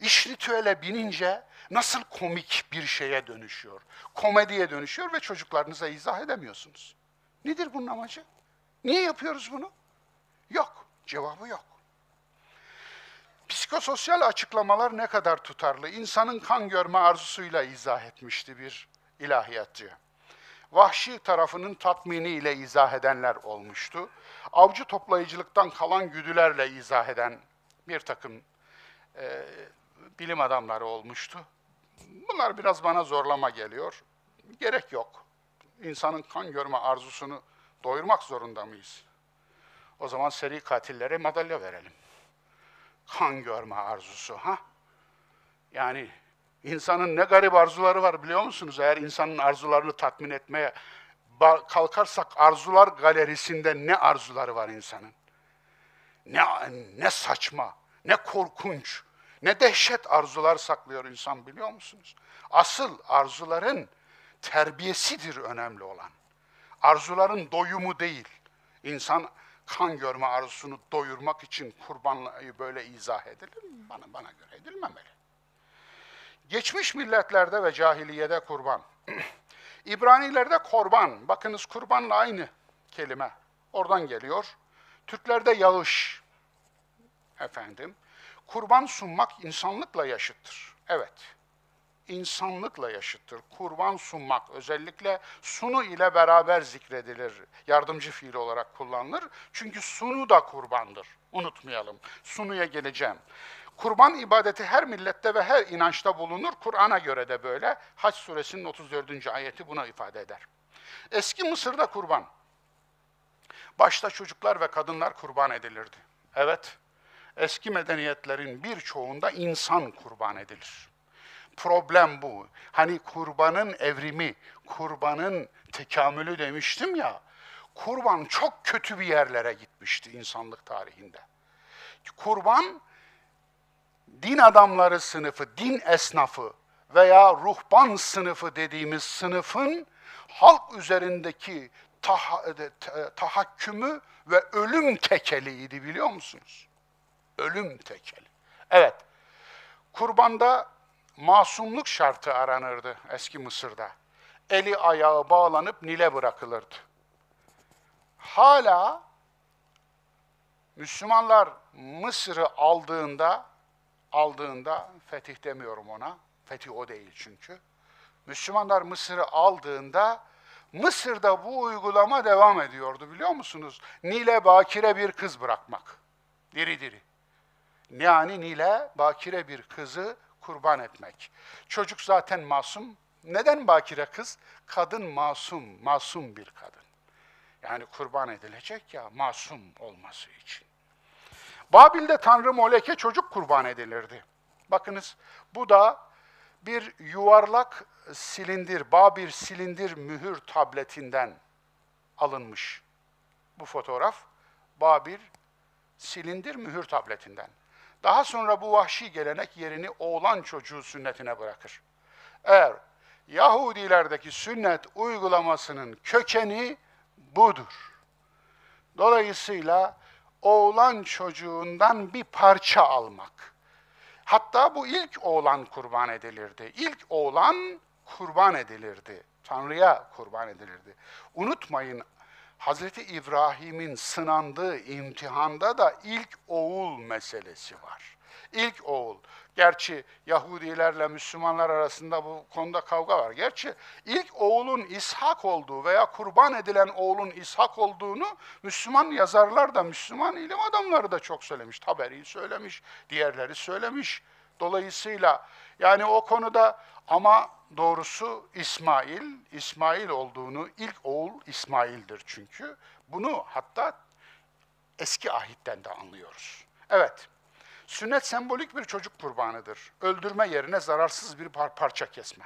İş ritüele binince nasıl komik bir şeye dönüşüyor. Komediye dönüşüyor ve çocuklarınıza izah edemiyorsunuz. Nedir bunun amacı? Niye yapıyoruz bunu? Yok. Cevabı yok. Psikososyal açıklamalar ne kadar tutarlı? İnsanın kan görme arzusuyla izah etmişti bir ilahiyatçı. Vahşi tarafının tatminiyle izah edenler olmuştu. Avcı toplayıcılıktan kalan güdülerle izah eden bir takım e, bilim adamları olmuştu. Bunlar biraz bana zorlama geliyor. Gerek yok. İnsanın kan görme arzusunu doyurmak zorunda mıyız? O zaman seri katillere madalya verelim. Kan görme arzusu ha? Yani insanın ne garip arzuları var biliyor musunuz? Eğer insanın arzularını tatmin etmeye kalkarsak arzular galerisinde ne arzuları var insanın? Ne, ne saçma, ne korkunç, ne dehşet arzular saklıyor insan biliyor musunuz? Asıl arzuların terbiyesidir önemli olan. Arzuların doyumu değil. İnsan kan görme arzusunu doyurmak için kurbanlığı böyle izah edilir mi? Bana, bana göre edilmemeli. Geçmiş milletlerde ve cahiliyede kurban. İbranilerde korban. Bakınız kurbanla aynı kelime. Oradan geliyor. Türklerde yağış. Efendim. Kurban sunmak insanlıkla yaşıttır. Evet. İnsanlıkla yaşıttır. Kurban sunmak özellikle sunu ile beraber zikredilir. Yardımcı fiil olarak kullanılır. Çünkü sunu da kurbandır. Unutmayalım. Sunuya geleceğim. Kurban ibadeti her millette ve her inançta bulunur. Kur'an'a göre de böyle. Haç suresinin 34. ayeti buna ifade eder. Eski Mısır'da kurban. Başta çocuklar ve kadınlar kurban edilirdi. Evet, eski medeniyetlerin birçoğunda insan kurban edilir. Problem bu. Hani kurbanın evrimi, kurbanın tekamülü demiştim ya. Kurban çok kötü bir yerlere gitmişti insanlık tarihinde. Kurban din adamları sınıfı, din esnafı veya ruhban sınıfı dediğimiz sınıfın halk üzerindeki tah tahakkümü ve ölüm tekeliydi biliyor musunuz? Ölüm tekeli. Evet, kurbanda masumluk şartı aranırdı eski Mısır'da. Eli ayağı bağlanıp Nil'e bırakılırdı. Hala Müslümanlar Mısır'ı aldığında aldığında, fetih demiyorum ona, fetih o değil çünkü. Müslümanlar Mısır'ı aldığında, Mısır'da bu uygulama devam ediyordu biliyor musunuz? Nil'e bakire bir kız bırakmak. Diri diri. Yani Nil'e bakire bir kızı kurban etmek. Çocuk zaten masum. Neden bakire kız? Kadın masum, masum bir kadın. Yani kurban edilecek ya masum olması için. Babil'de Tanrı Molek'e çocuk kurban edilirdi. Bakınız bu da bir yuvarlak silindir, Babil silindir mühür tabletinden alınmış. Bu fotoğraf Babil silindir mühür tabletinden. Daha sonra bu vahşi gelenek yerini oğlan çocuğu sünnetine bırakır. Eğer Yahudilerdeki sünnet uygulamasının kökeni budur. Dolayısıyla oğlan çocuğundan bir parça almak. Hatta bu ilk oğlan kurban edilirdi. İlk oğlan kurban edilirdi. Tanrı'ya kurban edilirdi. Unutmayın Hazreti İbrahim'in sınandığı imtihanda da ilk oğul meselesi var. İlk oğul. Gerçi Yahudilerle Müslümanlar arasında bu konuda kavga var. Gerçi ilk oğulun İshak olduğu veya kurban edilen oğulun İshak olduğunu Müslüman yazarlar da, Müslüman ilim adamları da çok söylemiş. Taberi söylemiş, diğerleri söylemiş. Dolayısıyla yani o konuda ama doğrusu İsmail, İsmail olduğunu, ilk oğul İsmail'dir çünkü. Bunu hatta eski ahitten de anlıyoruz. Evet, Sünnet sembolik bir çocuk kurbanıdır. Öldürme yerine zararsız bir par parça kesme.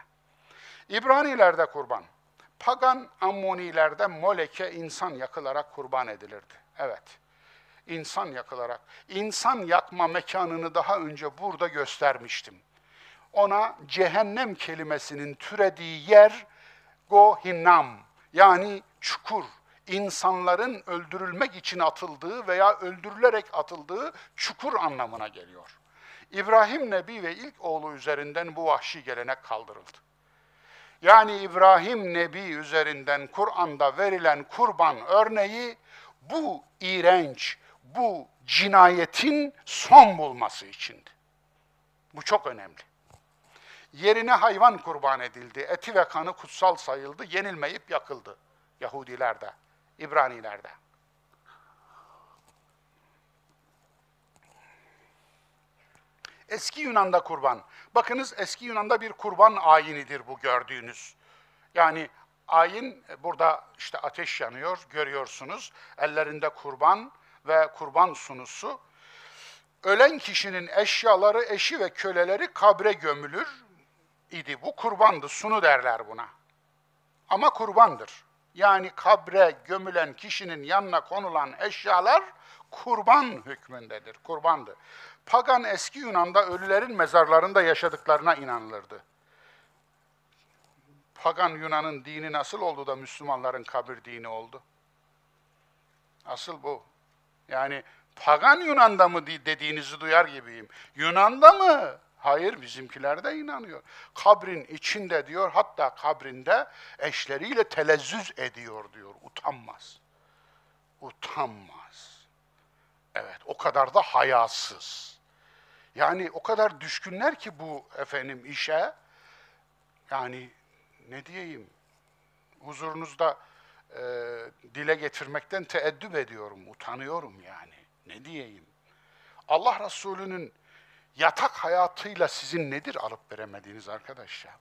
İbranilerde kurban. Pagan Ammonilerde moleke insan yakılarak kurban edilirdi. Evet. İnsan yakılarak. İnsan yakma mekanını daha önce burada göstermiştim. Ona cehennem kelimesinin türediği yer Gohinnam yani çukur insanların öldürülmek için atıldığı veya öldürülerek atıldığı çukur anlamına geliyor. İbrahim Nebi ve ilk oğlu üzerinden bu vahşi gelenek kaldırıldı. Yani İbrahim Nebi üzerinden Kur'an'da verilen kurban örneği bu iğrenç, bu cinayetin son bulması içindi. Bu çok önemli. Yerine hayvan kurban edildi. Eti ve kanı kutsal sayıldı, yenilmeyip yakıldı Yahudilerde. İbranilerde. Eski Yunan'da kurban. Bakınız eski Yunan'da bir kurban ayinidir bu gördüğünüz. Yani ayin burada işte ateş yanıyor görüyorsunuz. Ellerinde kurban ve kurban sunusu. Ölen kişinin eşyaları, eşi ve köleleri kabre gömülür idi. Bu kurbandı, sunu derler buna. Ama kurbandır. Yani kabre gömülen kişinin yanına konulan eşyalar kurban hükmündedir, kurbandı. Pagan eski Yunan'da ölülerin mezarlarında yaşadıklarına inanılırdı. Pagan Yunan'ın dini nasıl oldu da Müslümanların kabir dini oldu? Asıl bu. Yani pagan Yunan'da mı dediğinizi duyar gibiyim. Yunan'da mı? Hayır bizimkiler de inanıyor. Kabrin içinde diyor hatta kabrinde eşleriyle telezzüz ediyor diyor. Utanmaz. Utanmaz. Evet o kadar da hayasız. Yani o kadar düşkünler ki bu efendim işe. Yani ne diyeyim huzurunuzda e, dile getirmekten teeddüp ediyorum, utanıyorum yani. Ne diyeyim? Allah Resulü'nün yatak hayatıyla sizin nedir alıp veremediğiniz arkadaş ya?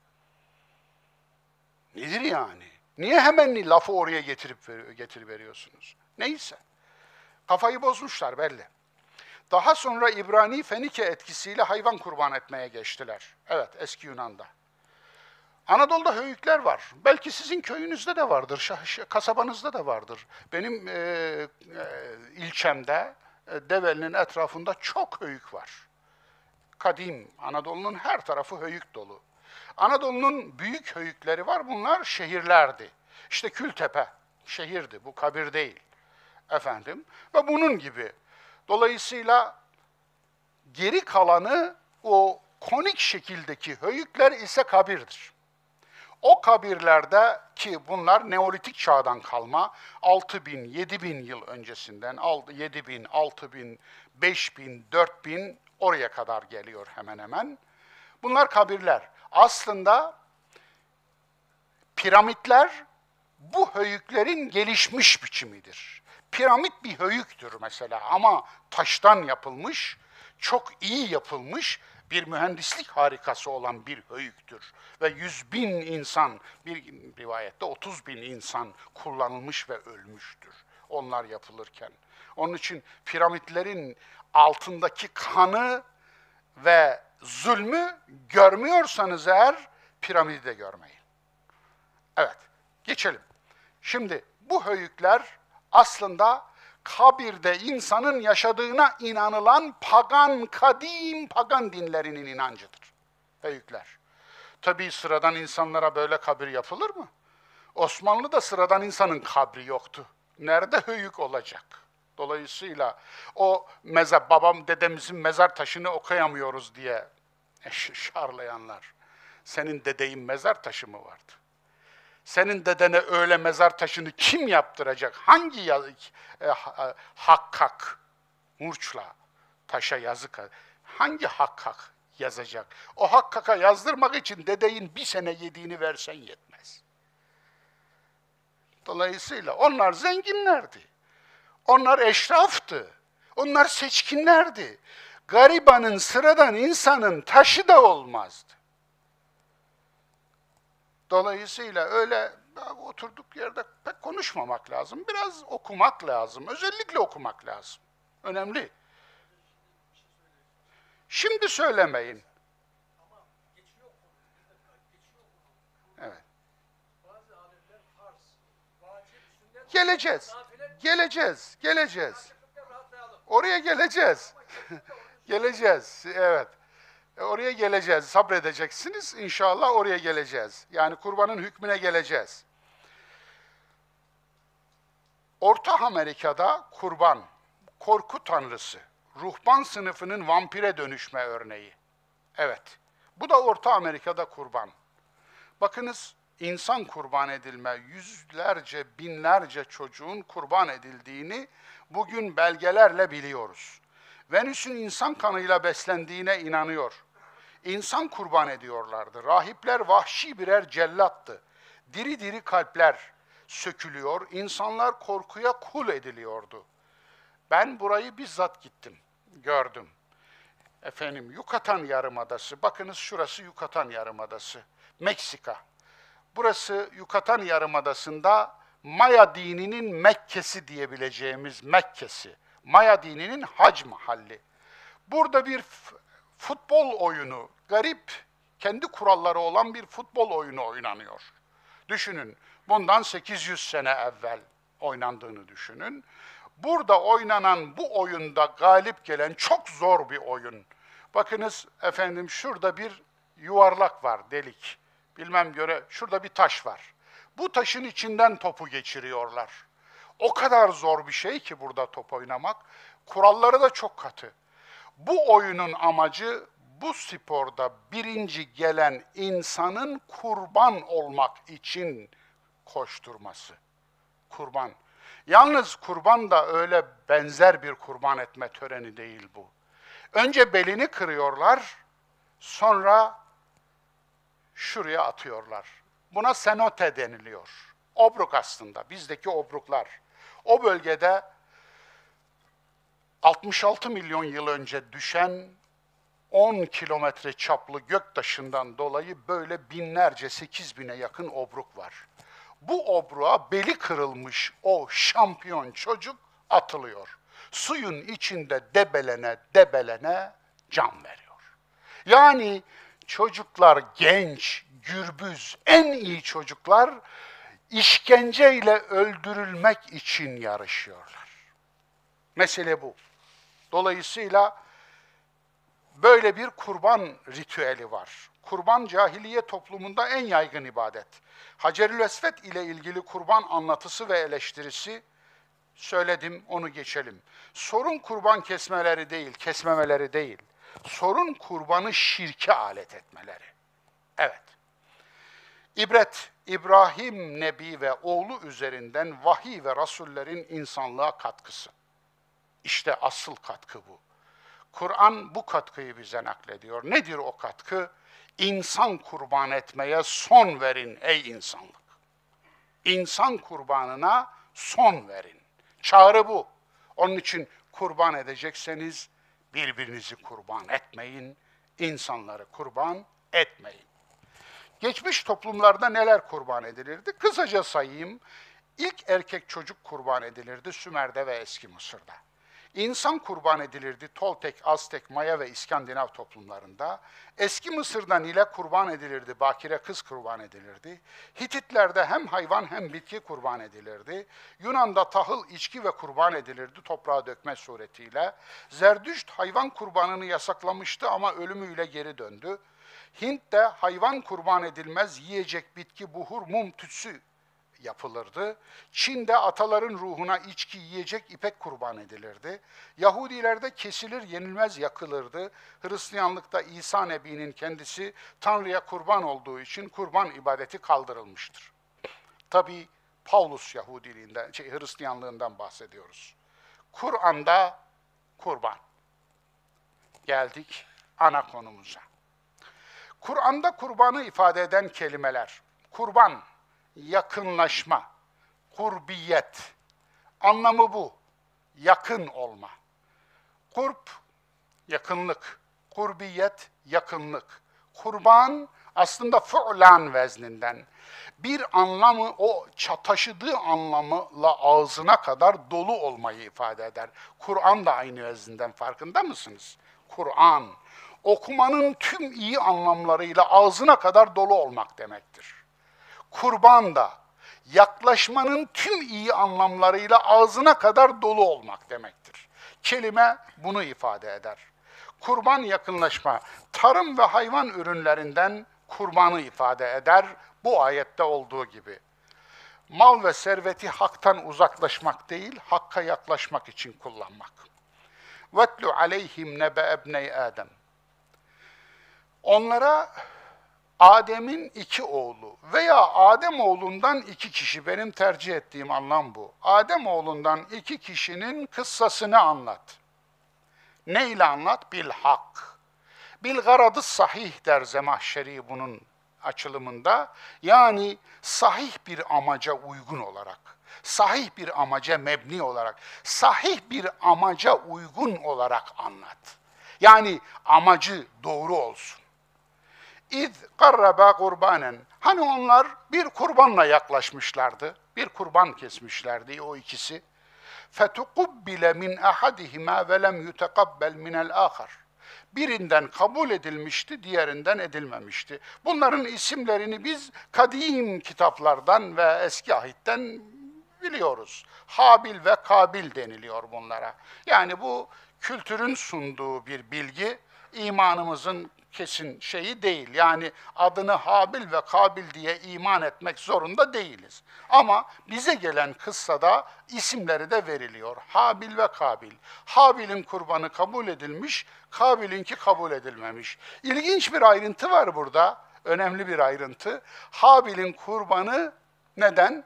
Nedir yani? Niye hemen lafı oraya getirip getir veriyorsunuz? Neyse. Kafayı bozmuşlar belli. Daha sonra İbrani Fenike etkisiyle hayvan kurban etmeye geçtiler. Evet, eski Yunan'da. Anadolu'da höyükler var. Belki sizin köyünüzde de vardır, kasabanızda da vardır. Benim e, e, ilçemde, e, Develi'nin etrafında çok höyük var. Kadim, Anadolu'nun her tarafı höyük dolu. Anadolu'nun büyük höyükleri var, bunlar şehirlerdi. İşte Kültepe, şehirdi, bu kabir değil. Efendim, ve bunun gibi. Dolayısıyla geri kalanı o konik şekildeki höyükler ise kabirdir. O kabirlerde ki bunlar Neolitik çağdan kalma 6000, 7000 yıl öncesinden 7000, 6000, 5000, 4000 oraya kadar geliyor hemen hemen. Bunlar kabirler. Aslında piramitler bu höyüklerin gelişmiş biçimidir. Piramit bir höyüktür mesela ama taştan yapılmış, çok iyi yapılmış bir mühendislik harikası olan bir höyüktür. Ve yüz bin insan, bir rivayette otuz bin insan kullanılmış ve ölmüştür onlar yapılırken. Onun için piramitlerin altındaki kanı ve zulmü görmüyorsanız eğer piramidi de görmeyin. Evet, geçelim. Şimdi bu höyükler aslında kabirde insanın yaşadığına inanılan pagan, kadim pagan dinlerinin inancıdır. Höyükler. Tabii sıradan insanlara böyle kabir yapılır mı? Osmanlı'da sıradan insanın kabri yoktu. Nerede höyük olacak? Dolayısıyla o mezar, babam dedemizin mezar taşını okuyamıyoruz diye şarlayanlar. Senin dedeyin mezar taşı mı vardı? Senin dedene öyle mezar taşını kim yaptıracak? Hangi yaz, e, e, hakkak, murçla taşa yazık, hangi hakkak yazacak? O hakkaka yazdırmak için dedeyin bir sene yediğini versen yetmez. Dolayısıyla onlar zenginlerdi. Onlar eşraftı. Onlar seçkinlerdi. Garibanın, sıradan insanın taşı da olmazdı. Dolayısıyla öyle oturduk yerde pek konuşmamak lazım. Biraz okumak lazım. Özellikle okumak lazım. Önemli. Şimdi söylemeyin. Evet. Geleceğiz. Geleceğiz. Geleceğiz. Oraya geleceğiz. geleceğiz. Evet. E, oraya geleceğiz, sabredeceksiniz. İnşallah oraya geleceğiz. Yani kurbanın hükmüne geleceğiz. Orta Amerika'da kurban, korku tanrısı, ruhban sınıfının vampire dönüşme örneği. Evet, bu da Orta Amerika'da kurban. Bakınız, insan kurban edilme, yüzlerce, binlerce çocuğun kurban edildiğini bugün belgelerle biliyoruz. Venüs'ün insan kanıyla beslendiğine inanıyor insan kurban ediyorlardı. Rahipler vahşi birer cellattı. Diri diri kalpler sökülüyor, insanlar korkuya kul ediliyordu. Ben burayı bizzat gittim, gördüm. efendim Yucatan Yarımadası. Bakınız şurası Yucatan Yarımadası. Meksika. Burası Yucatan Yarımadası'nda Maya dininin Mekke'si diyebileceğimiz Mekke'si. Maya dininin hac mahalli. Burada bir futbol oyunu, garip, kendi kuralları olan bir futbol oyunu oynanıyor. Düşünün, bundan 800 sene evvel oynandığını düşünün. Burada oynanan bu oyunda galip gelen çok zor bir oyun. Bakınız efendim şurada bir yuvarlak var, delik. Bilmem göre şurada bir taş var. Bu taşın içinden topu geçiriyorlar. O kadar zor bir şey ki burada top oynamak. Kuralları da çok katı. Bu oyunun amacı bu sporda birinci gelen insanın kurban olmak için koşturması. Kurban. Yalnız kurban da öyle benzer bir kurban etme töreni değil bu. Önce belini kırıyorlar, sonra şuraya atıyorlar. Buna senote deniliyor. Obruk aslında, bizdeki obruklar. O bölgede 66 milyon yıl önce düşen 10 kilometre çaplı göktaşından dolayı böyle binlerce, 8 bine yakın obruk var. Bu obruğa beli kırılmış o şampiyon çocuk atılıyor. Suyun içinde debelene debelene can veriyor. Yani çocuklar genç, gürbüz, en iyi çocuklar işkenceyle öldürülmek için yarışıyorlar. Mesele bu. Dolayısıyla böyle bir kurban ritüeli var. Kurban cahiliye toplumunda en yaygın ibadet. Hacerül Esved ile ilgili kurban anlatısı ve eleştirisi söyledim, onu geçelim. Sorun kurban kesmeleri değil, kesmemeleri değil. Sorun kurbanı şirke alet etmeleri. Evet. İbret, İbrahim Nebi ve oğlu üzerinden vahiy ve rasullerin insanlığa katkısı. İşte asıl katkı bu. Kur'an bu katkıyı bize naklediyor. Nedir o katkı? İnsan kurban etmeye son verin ey insanlık. İnsan kurbanına son verin. Çağrı bu. Onun için kurban edecekseniz birbirinizi kurban etmeyin, insanları kurban etmeyin. Geçmiş toplumlarda neler kurban edilirdi? Kısaca sayayım. İlk erkek çocuk kurban edilirdi Sümer'de ve Eski Mısır'da. İnsan kurban edilirdi Toltek, Aztek, Maya ve İskandinav toplumlarında. Eski Mısır'da Nil'e kurban edilirdi, Bakire kız kurban edilirdi. Hititlerde hem hayvan hem bitki kurban edilirdi. Yunan'da tahıl, içki ve kurban edilirdi toprağa dökme suretiyle. Zerdüşt hayvan kurbanını yasaklamıştı ama ölümüyle geri döndü. Hint'te hayvan kurban edilmez, yiyecek bitki, buhur, mum, tütsü yapılırdı. Çin'de ataların ruhuna içki yiyecek ipek kurban edilirdi. Yahudilerde kesilir yenilmez yakılırdı. Hristiyanlıkta İsa Nebi'nin kendisi Tanrı'ya kurban olduğu için kurban ibadeti kaldırılmıştır. Tabi Paulus Yahudiliğinden, şey, Hristiyanlığından bahsediyoruz. Kur'an'da kurban. Geldik ana konumuza. Kur'an'da kurbanı ifade eden kelimeler. Kurban, yakınlaşma, kurbiyet. Anlamı bu. Yakın olma. Kurp, yakınlık. Kurbiyet, yakınlık. Kurban aslında fu'lan vezninden. Bir anlamı o taşıdığı anlamıyla ağzına kadar dolu olmayı ifade eder. Kur'an da aynı vezninden farkında mısınız? Kur'an, okumanın tüm iyi anlamlarıyla ağzına kadar dolu olmak demektir kurban da yaklaşmanın tüm iyi anlamlarıyla ağzına kadar dolu olmak demektir. Kelime bunu ifade eder. Kurban yakınlaşma, tarım ve hayvan ürünlerinden kurbanı ifade eder bu ayette olduğu gibi. Mal ve serveti haktan uzaklaşmak değil, hakka yaklaşmak için kullanmak. وَاتْلُ عَلَيْهِمْ نَبَ اَبْنَيْ Adem. Onlara Adem'in iki oğlu veya Adem oğlundan iki kişi benim tercih ettiğim anlam bu. Adem oğlundan iki kişinin kıssasını anlat. Ne ile anlat? Bil hak. Bil garadı sahih der Zemahşeri bunun açılımında. Yani sahih bir amaca uygun olarak, sahih bir amaca mebni olarak, sahih bir amaca uygun olarak anlat. Yani amacı doğru olsun. İz karraba kurbanen. Hani onlar bir kurbanla yaklaşmışlardı. Bir kurban kesmişlerdi o ikisi. Fetukubbile min ahadihima ve lem yutekabbel minel ahar. Birinden kabul edilmişti, diğerinden edilmemişti. Bunların isimlerini biz kadim kitaplardan ve eski ahitten biliyoruz. Habil ve Kabil deniliyor bunlara. Yani bu kültürün sunduğu bir bilgi, imanımızın kesin şeyi değil. Yani adını Habil ve Kabil diye iman etmek zorunda değiliz. Ama bize gelen kıssada isimleri de veriliyor. Habil ve Kabil. Habil'in kurbanı kabul edilmiş, Kabil'inki kabul edilmemiş. İlginç bir ayrıntı var burada. Önemli bir ayrıntı. Habil'in kurbanı neden?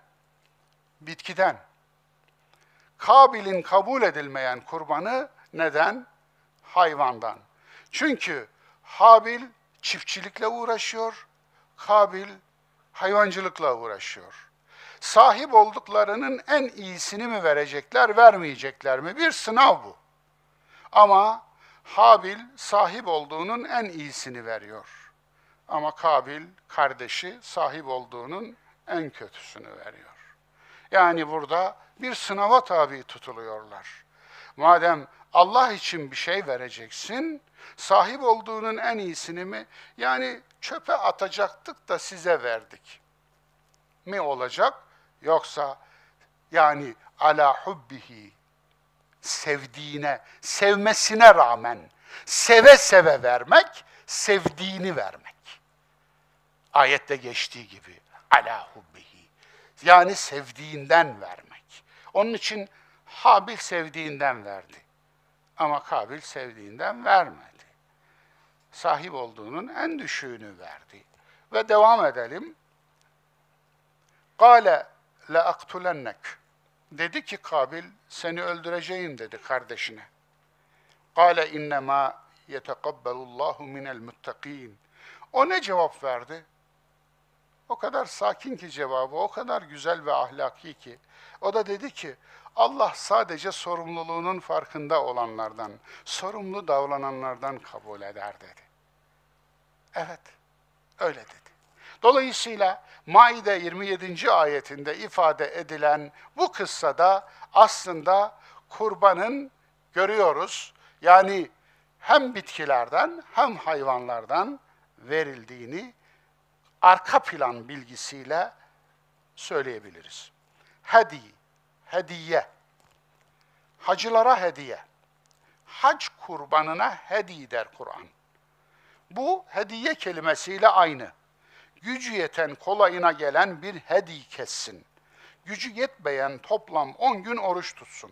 Bitkiden. Kabil'in kabul edilmeyen kurbanı neden? Hayvandan. Çünkü Habil çiftçilikle uğraşıyor, Kabil hayvancılıkla uğraşıyor. Sahip olduklarının en iyisini mi verecekler, vermeyecekler mi? Bir sınav bu. Ama Habil sahip olduğunun en iyisini veriyor. Ama Kabil kardeşi sahip olduğunun en kötüsünü veriyor. Yani burada bir sınava tabi tutuluyorlar. Madem Allah için bir şey vereceksin, sahip olduğunun en iyisini mi? Yani çöpe atacaktık da size verdik mi olacak? Yoksa yani ala hubbihi sevdiğine, sevmesine rağmen seve seve vermek, sevdiğini vermek. Ayette geçtiği gibi ala hubbihi. Yani sevdiğinden vermek. Onun için Habil sevdiğinden verdi. Ama Kabil sevdiğinden vermedi. Sahip olduğunun en düşüğünü verdi. Ve devam edelim. Kale le aktulennek. Dedi ki Kabil seni öldüreceğim dedi kardeşine. Kale innema yetekabbalullahu minel muttakin. O ne cevap verdi? O kadar sakin ki cevabı, o kadar güzel ve ahlaki ki. O da dedi ki, Allah sadece sorumluluğunun farkında olanlardan, sorumlu davrananlardan kabul eder dedi. Evet, öyle dedi. Dolayısıyla Maide 27. ayetinde ifade edilen bu kıssada aslında kurbanın görüyoruz. Yani hem bitkilerden hem hayvanlardan verildiğini arka plan bilgisiyle söyleyebiliriz. Hedi, hediye, hacılara hediye, hac kurbanına hedi der Kur'an. Bu hediye kelimesiyle aynı. Gücü yeten kolayına gelen bir hedi kessin. Gücü yetmeyen toplam 10 gün oruç tutsun.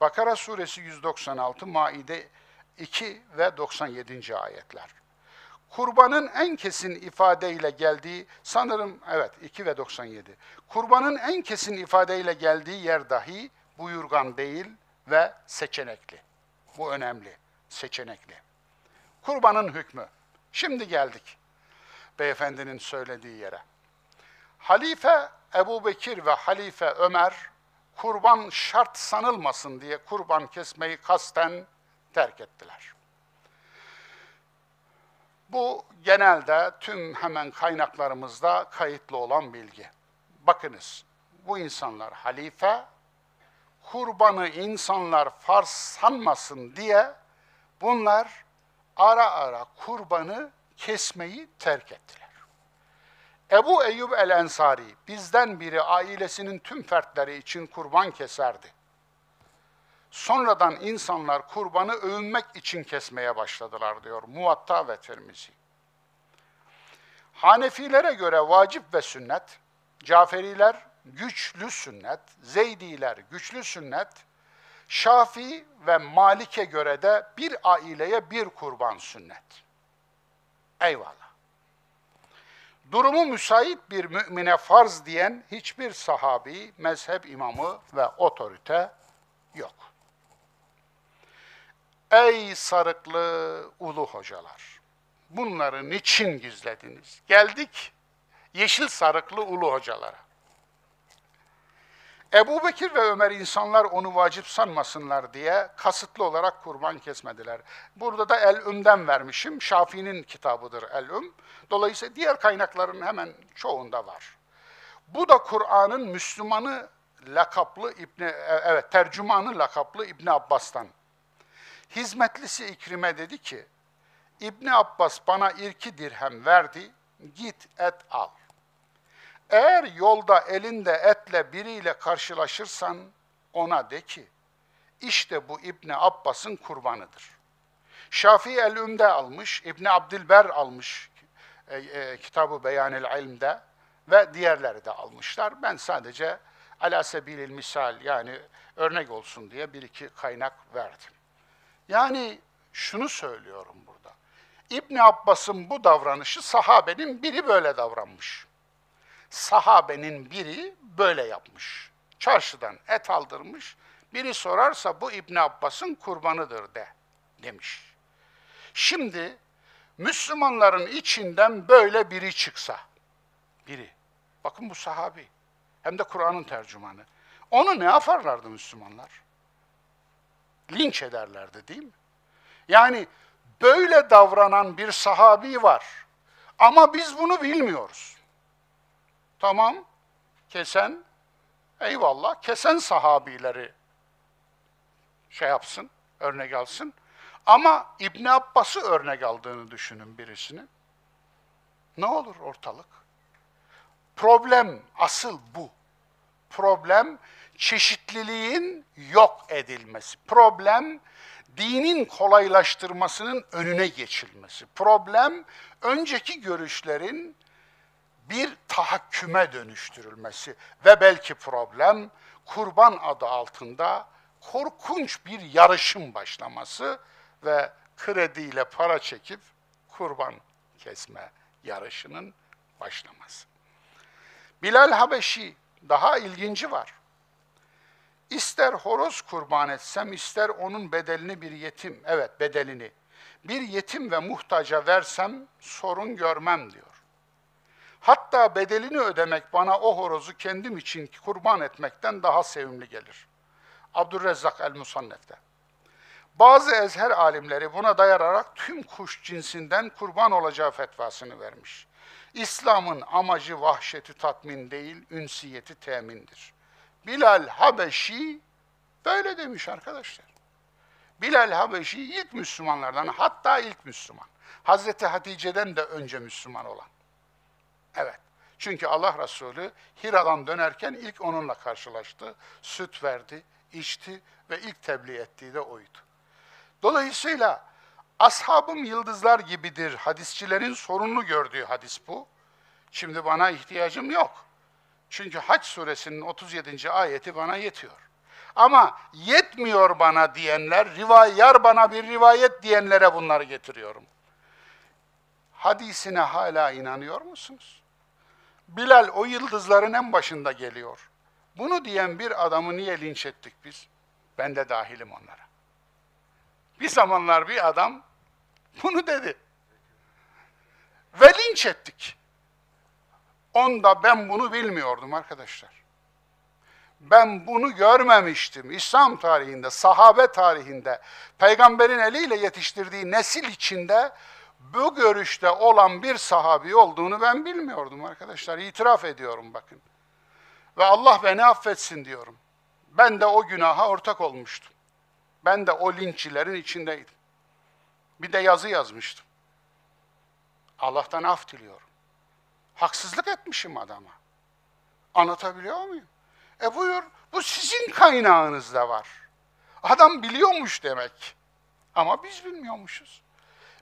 Bakara suresi 196, Maide 2 ve 97. ayetler. Kurbanın en kesin ifadeyle geldiği, sanırım evet 2 ve 97. Kurbanın en kesin ifadeyle geldiği yer dahi buyurgan değil ve seçenekli. Bu önemli, seçenekli. Kurbanın hükmü. Şimdi geldik beyefendinin söylediği yere. Halife Ebu Bekir ve Halife Ömer kurban şart sanılmasın diye kurban kesmeyi kasten terk ettiler. Bu genelde tüm hemen kaynaklarımızda kayıtlı olan bilgi. Bakınız, bu insanlar halife, kurbanı insanlar farz sanmasın diye bunlar ara ara kurbanı kesmeyi terk ettiler. Ebu Eyyub el-Ensari bizden biri ailesinin tüm fertleri için kurban keserdi. Sonradan insanlar kurbanı övünmek için kesmeye başladılar diyor Muvatta ve Tirmizi. Hanefilere göre vacip ve sünnet, Caferiler güçlü sünnet, Zeydiler güçlü sünnet, Şafii ve Malik'e göre de bir aileye bir kurban sünnet. Eyvallah. Durumu müsait bir mümine farz diyen hiçbir sahabi, mezhep imamı ve otorite yok. Ey sarıklı ulu hocalar! Bunları niçin gizlediniz? Geldik yeşil sarıklı ulu hocalara. Ebu Bekir ve Ömer insanlar onu vacip sanmasınlar diye kasıtlı olarak kurban kesmediler. Burada da El-Üm'den vermişim. Şafii'nin kitabıdır El-Üm. Dolayısıyla diğer kaynakların hemen çoğunda var. Bu da Kur'an'ın Müslümanı lakaplı İbni, e, evet tercümanı lakaplı İbni Abbas'tan. Hizmetlisi İkrime dedi ki, İbni Abbas bana irki dirhem verdi, git et al. Eğer yolda elinde etle biriyle karşılaşırsan ona de ki, işte bu İbni Abbas'ın kurbanıdır. Şafii el-Üm'de almış, İbni Abdilber almış e, e, kitabı Beyanil İlm'de ve diğerleri de almışlar. Ben sadece ala sebilil misal yani örnek olsun diye bir iki kaynak verdim. Yani şunu söylüyorum burada. İbn Abbas'ın bu davranışı sahabenin biri böyle davranmış. Sahabenin biri böyle yapmış. Çarşıdan et aldırmış. Biri sorarsa bu İbn Abbas'ın kurbanıdır de demiş. Şimdi Müslümanların içinden böyle biri çıksa, biri, bakın bu sahabi, hem de Kur'an'ın tercümanı. Onu ne yaparlardı Müslümanlar? Linç ederlerdi değil mi? Yani böyle davranan bir sahabi var. Ama biz bunu bilmiyoruz. Tamam, kesen, eyvallah, kesen sahabileri şey yapsın, örnek alsın. Ama İbn Abbas'ı örnek aldığını düşünün birisini. Ne olur ortalık? Problem asıl bu. Problem çeşitliliğin yok edilmesi. Problem dinin kolaylaştırmasının önüne geçilmesi. Problem önceki görüşlerin bir tahakküme dönüştürülmesi ve belki problem kurban adı altında korkunç bir yarışın başlaması ve krediyle para çekip kurban kesme yarışının başlaması. Bilal Habeşi daha ilginci var. İster horoz kurban etsem, ister onun bedelini bir yetim, evet bedelini, bir yetim ve muhtaca versem sorun görmem diyor. Hatta bedelini ödemek bana o horozu kendim için kurban etmekten daha sevimli gelir. Abdurrezzak el-Musannef'te. Bazı ezher alimleri buna dayanarak tüm kuş cinsinden kurban olacağı fetvasını vermiş. İslam'ın amacı vahşeti tatmin değil, ünsiyeti temindir. Bilal Habeşi böyle demiş arkadaşlar. Bilal Habeşi ilk Müslümanlardan, hatta ilk Müslüman. Hazreti Hatice'den de önce Müslüman olan. Evet. Çünkü Allah Resulü Hira'dan dönerken ilk onunla karşılaştı. Süt verdi, içti ve ilk tebliğ ettiği de oydu. Dolayısıyla ashabım yıldızlar gibidir hadisçilerin sorunlu gördüğü hadis bu. Şimdi bana ihtiyacım yok. Çünkü Haç suresinin 37. ayeti bana yetiyor. Ama yetmiyor bana diyenler, rivayar bana bir rivayet diyenlere bunları getiriyorum. Hadisine hala inanıyor musunuz? Bilal o yıldızların en başında geliyor. Bunu diyen bir adamı niye linç ettik biz? Ben de dahilim onlara. Bir zamanlar bir adam bunu dedi. Ve linç ettik. Onda ben bunu bilmiyordum arkadaşlar. Ben bunu görmemiştim. İslam tarihinde, sahabe tarihinde, peygamberin eliyle yetiştirdiği nesil içinde bu görüşte olan bir sahabi olduğunu ben bilmiyordum arkadaşlar. İtiraf ediyorum bakın. Ve Allah beni affetsin diyorum. Ben de o günaha ortak olmuştum. Ben de o linççilerin içindeydim. Bir de yazı yazmıştım. Allah'tan af diliyorum. Haksızlık etmişim adama. Anlatabiliyor muyum? E buyur, bu sizin kaynağınızda var. Adam biliyormuş demek. Ama biz bilmiyormuşuz.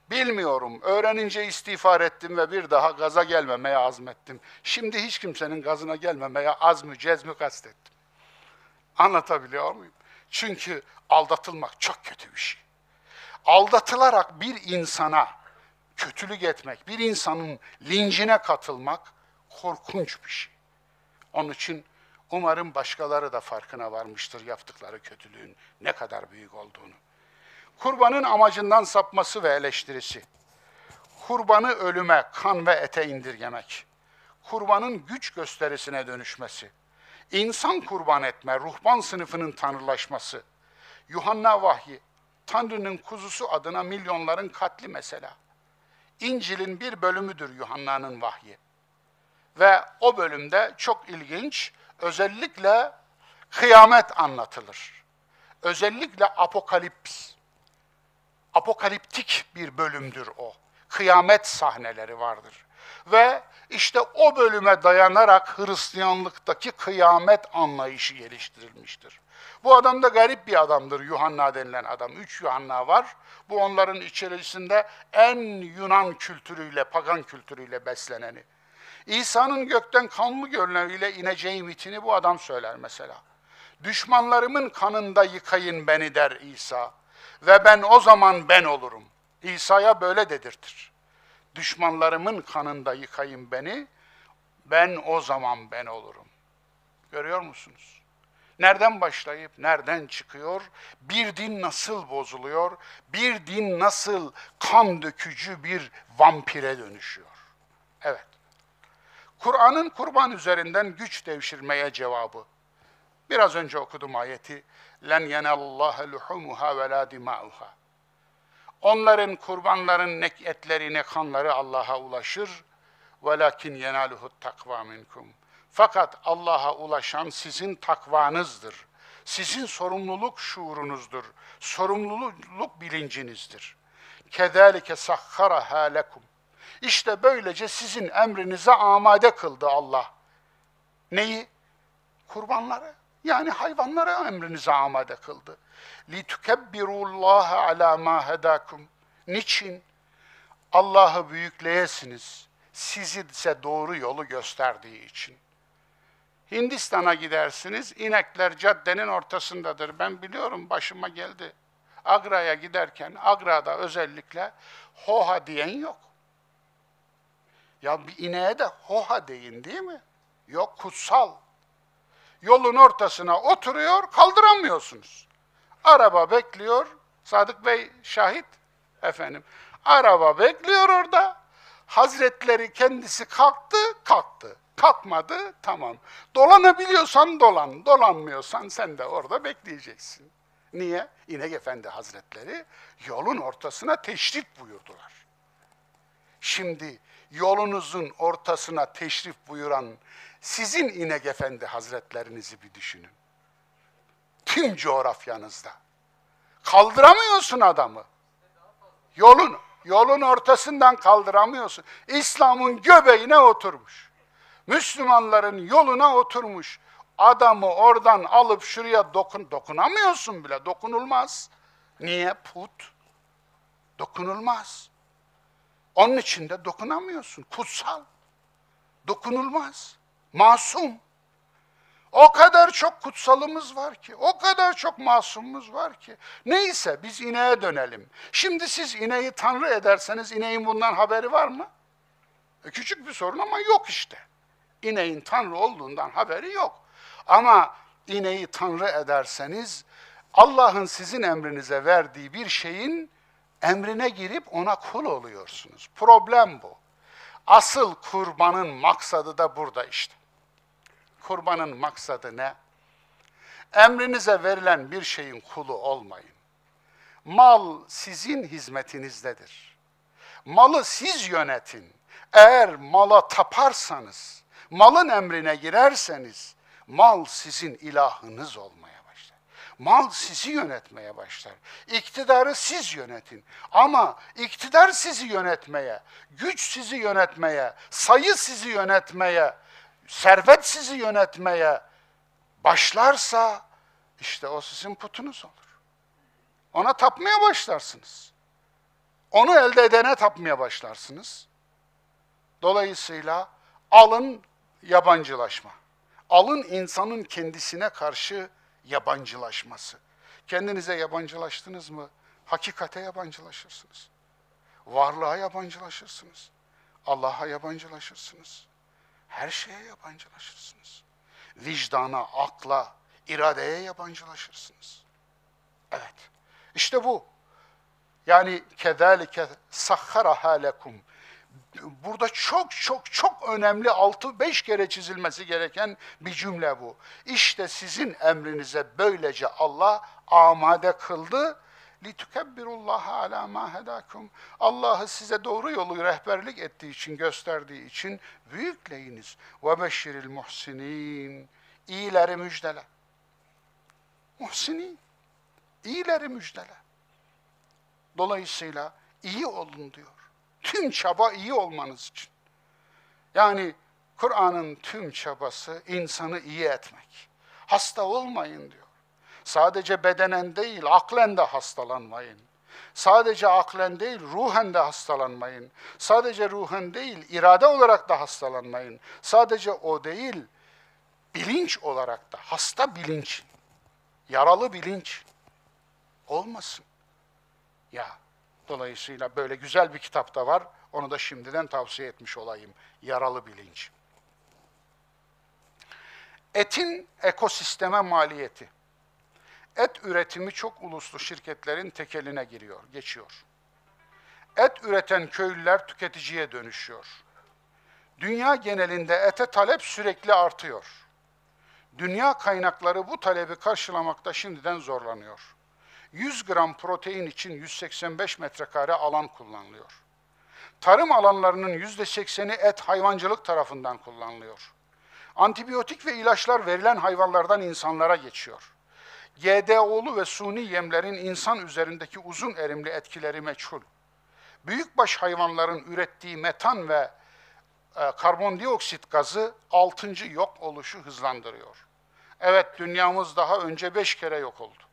Bilmiyorum. Öğrenince istiğfar ettim ve bir daha gaza gelmemeye azmettim. Şimdi hiç kimsenin gazına gelmemeye azmü cezmü kastettim. Anlatabiliyor muyum? Çünkü aldatılmak çok kötü bir şey. Aldatılarak bir insana kötülük etmek, bir insanın lincine katılmak korkunç bir şey. Onun için umarım başkaları da farkına varmıştır yaptıkları kötülüğün ne kadar büyük olduğunu. Kurbanın amacından sapması ve eleştirisi. Kurbanı ölüme, kan ve ete indirgemek. Kurbanın güç gösterisine dönüşmesi. İnsan kurban etme, ruhban sınıfının tanrılaşması. Yuhanna vahyi, Tanrı'nın kuzusu adına milyonların katli mesela. İncil'in bir bölümüdür Yuhanna'nın vahyi. Ve o bölümde çok ilginç, özellikle kıyamet anlatılır. Özellikle apokalips, apokaliptik bir bölümdür o. Kıyamet sahneleri vardır. Ve işte o bölüme dayanarak Hristiyanlıktaki kıyamet anlayışı geliştirilmiştir. Bu adam da garip bir adamdır Yuhanna denilen adam. Üç Yuhanna var. Bu onların içerisinde en Yunan kültürüyle, pagan kültürüyle besleneni. İsa'nın gökten kanlı görünümüyle ineceği mitini bu adam söyler mesela. Düşmanlarımın kanında yıkayın beni der İsa. Ve ben o zaman ben olurum. İsa'ya böyle dedirtir. Düşmanlarımın kanında yıkayın beni, ben o zaman ben olurum. Görüyor musunuz? Nereden başlayıp nereden çıkıyor? Bir din nasıl bozuluyor? Bir din nasıl kan dökücü bir vampire dönüşüyor? Evet. Kur'an'ın kurban üzerinden güç devşirmeye cevabı. Biraz önce okudum ayeti. Len yenallâhe luhumuha ve la dima'uha. Onların kurbanların ne etleri ne kanları Allah'a ulaşır. Velakin yenaluhu takva minkum. Fakat Allah'a ulaşan sizin takvanızdır. Sizin sorumluluk şuurunuzdur. Sorumluluk bilincinizdir. Kedalike sahharaha lekum. İşte böylece sizin emrinize amade kıldı Allah. Neyi? Kurbanları. Yani hayvanları emrinize amade kıldı. لِتُكَبِّرُوا اللّٰهَ عَلَى مَا هَدَاكُمْ Niçin? Allah'ı büyükleyesiniz. Sizi ise doğru yolu gösterdiği için. Hindistan'a gidersiniz, inekler caddenin ortasındadır. Ben biliyorum, başıma geldi. Agra'ya giderken, Agra'da özellikle hoha diyen yok. Ya bir ineğe de hoha deyin değil mi? Yok, kutsal. Yolun ortasına oturuyor, kaldıramıyorsunuz. Araba bekliyor, Sadık Bey şahit efendim. Araba bekliyor orada. Hazretleri kendisi kalktı, kalktı. Kalkmadı, tamam. Dolanabiliyorsan dolan, dolanmıyorsan sen de orada bekleyeceksin. Niye? İnek Efendi Hazretleri yolun ortasına teşrif buyurdular. Şimdi yolunuzun ortasına teşrif buyuran sizin İnek Efendi Hazretlerinizi bir düşünün. Tüm coğrafyanızda. Kaldıramıyorsun adamı. Yolun, yolun ortasından kaldıramıyorsun. İslam'ın göbeğine oturmuş. Müslümanların yoluna oturmuş. Adamı oradan alıp şuraya dokun, dokunamıyorsun bile, dokunulmaz. Niye? Put. Dokunulmaz. Onun için de dokunamıyorsun. Kutsal. Dokunulmaz. Masum. O kadar çok kutsalımız var ki, o kadar çok masumumuz var ki. Neyse biz ineğe dönelim. Şimdi siz ineği tanrı ederseniz ineğin bundan haberi var mı? E küçük bir sorun ama yok işte. İneğin tanrı olduğundan haberi yok. Ama ineği tanrı ederseniz Allah'ın sizin emrinize verdiği bir şeyin emrine girip ona kul oluyorsunuz. Problem bu. Asıl kurbanın maksadı da burada işte. Kurbanın maksadı ne? Emrinize verilen bir şeyin kulu olmayın. Mal sizin hizmetinizdedir. Malı siz yönetin. Eğer mala taparsanız, malın emrine girerseniz, mal sizin ilahınız olmaya başlar. Mal sizi yönetmeye başlar. İktidarı siz yönetin. Ama iktidar sizi yönetmeye, güç sizi yönetmeye, sayı sizi yönetmeye, servet sizi yönetmeye başlarsa işte o sizin putunuz olur. Ona tapmaya başlarsınız. Onu elde edene tapmaya başlarsınız. Dolayısıyla alın yabancılaşma. Alın insanın kendisine karşı yabancılaşması. Kendinize yabancılaştınız mı? Hakikate yabancılaşırsınız. Varlığa yabancılaşırsınız. Allah'a yabancılaşırsınız. Her şeye yabancılaşırsınız. Vicdana, akla, iradeye yabancılaşırsınız. Evet. İşte bu. Yani kezalike sahharaha lekum Burada çok çok çok önemli 6-5 kere çizilmesi gereken bir cümle bu. İşte sizin emrinize böylece Allah amade kıldı. لِتُكَبِّرُ ala ma hedakum. Allah'ı size doğru yolu rehberlik ettiği için, gösterdiği için büyükleyiniz. وَبَشِّرِ الْمُحْسِنِينَ İyileri müjdele. Muhsinin, iyileri müjdele. Dolayısıyla iyi olun diyor. Tüm çaba iyi olmanız için. Yani Kur'an'ın tüm çabası insanı iyi etmek. Hasta olmayın diyor. Sadece bedenen değil, aklen de hastalanmayın. Sadece aklen değil, ruhen de hastalanmayın. Sadece ruhen değil, irade olarak da hastalanmayın. Sadece o değil, bilinç olarak da, hasta bilinç, yaralı bilinç olmasın. Ya, dolayısıyla böyle güzel bir kitap da var, onu da şimdiden tavsiye etmiş olayım. Yaralı bilinç. Etin ekosisteme maliyeti. Et üretimi çok uluslu şirketlerin tekeline giriyor, geçiyor. Et üreten köylüler tüketiciye dönüşüyor. Dünya genelinde ete talep sürekli artıyor. Dünya kaynakları bu talebi karşılamakta şimdiden zorlanıyor. 100 gram protein için 185 metrekare alan kullanılıyor. Tarım alanlarının %80'i et hayvancılık tarafından kullanılıyor. Antibiyotik ve ilaçlar verilen hayvanlardan insanlara geçiyor. GDO'lu ve suni yemlerin insan üzerindeki uzun erimli etkileri meçhul. Büyükbaş hayvanların ürettiği metan ve e, karbondioksit gazı altıncı yok oluşu hızlandırıyor. Evet dünyamız daha önce beş kere yok oldu.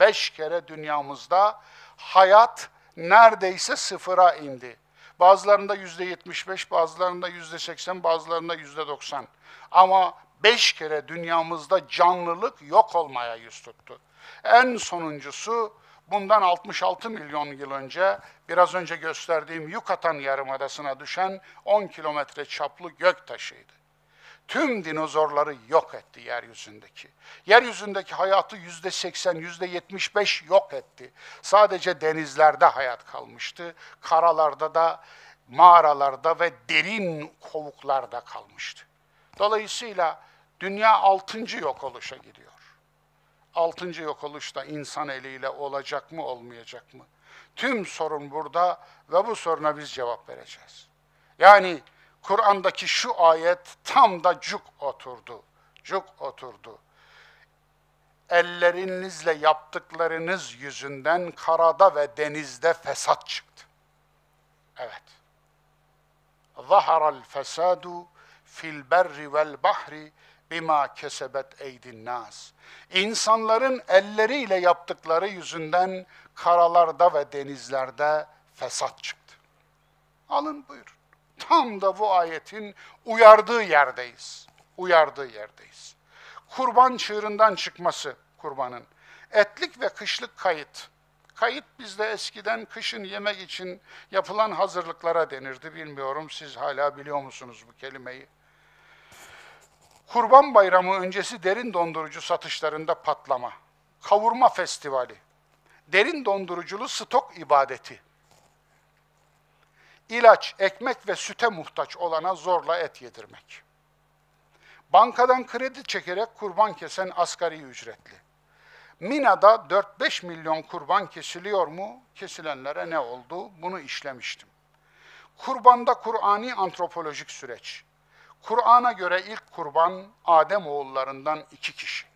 Beş kere dünyamızda hayat neredeyse sıfıra indi. Bazılarında yüzde yetmiş beş, bazılarında yüzde seksen, bazılarında yüzde doksan. Ama beş kere dünyamızda canlılık yok olmaya yüz tuttu. En sonuncusu bundan 66 milyon yıl önce biraz önce gösterdiğim Yucatan Yarımadası'na düşen 10 kilometre çaplı gök taşıydı. Tüm dinozorları yok etti yeryüzündeki. Yeryüzündeki hayatı yüzde 80, yüzde 75 yok etti. Sadece denizlerde hayat kalmıştı. Karalarda da, mağaralarda ve derin kovuklarda kalmıştı. Dolayısıyla dünya altıncı yok oluşa gidiyor. Altıncı yok oluşta insan eliyle olacak mı olmayacak mı? Tüm sorun burada ve bu soruna biz cevap vereceğiz. Yani Kur'an'daki şu ayet tam da cuk oturdu. Cuk oturdu. Ellerinizle yaptıklarınız yüzünden karada ve denizde fesat çıktı. Evet. Zaharal fesadu fil berri vel bahri bima kesebet eydin nas. İnsanların elleriyle yaptıkları yüzünden karalarda ve denizlerde fesat çıktı. Alın buyurun. Tam da bu ayetin uyardığı yerdeyiz. Uyardığı yerdeyiz. Kurban çığırından çıkması kurbanın. Etlik ve kışlık kayıt. Kayıt bizde eskiden kışın yemek için yapılan hazırlıklara denirdi. Bilmiyorum siz hala biliyor musunuz bu kelimeyi? Kurban Bayramı öncesi derin dondurucu satışlarında patlama. Kavurma festivali. Derin donduruculu stok ibadeti. İlaç, ekmek ve süte muhtaç olana zorla et yedirmek. Bankadan kredi çekerek kurban kesen asgari ücretli. Mina'da 4-5 milyon kurban kesiliyor mu? Kesilenlere ne oldu? Bunu işlemiştim. Kurbanda Kur'ani antropolojik süreç. Kur'an'a göre ilk kurban Adem oğullarından iki kişi.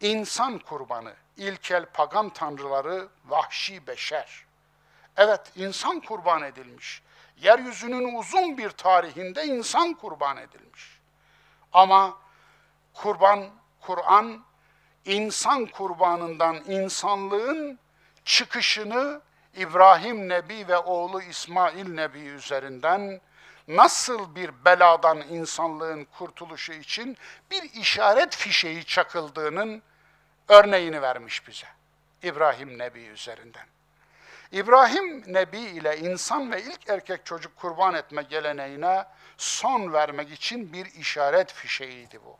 İnsan kurbanı, ilkel pagan tanrıları, vahşi beşer. Evet, insan kurban edilmiş. Yeryüzünün uzun bir tarihinde insan kurban edilmiş. Ama kurban, Kur'an insan kurbanından insanlığın çıkışını İbrahim Nebi ve oğlu İsmail Nebi üzerinden nasıl bir beladan insanlığın kurtuluşu için bir işaret fişeği çakıldığının örneğini vermiş bize. İbrahim Nebi üzerinden. İbrahim Nebi ile insan ve ilk erkek çocuk kurban etme geleneğine son vermek için bir işaret fişeğiydi bu.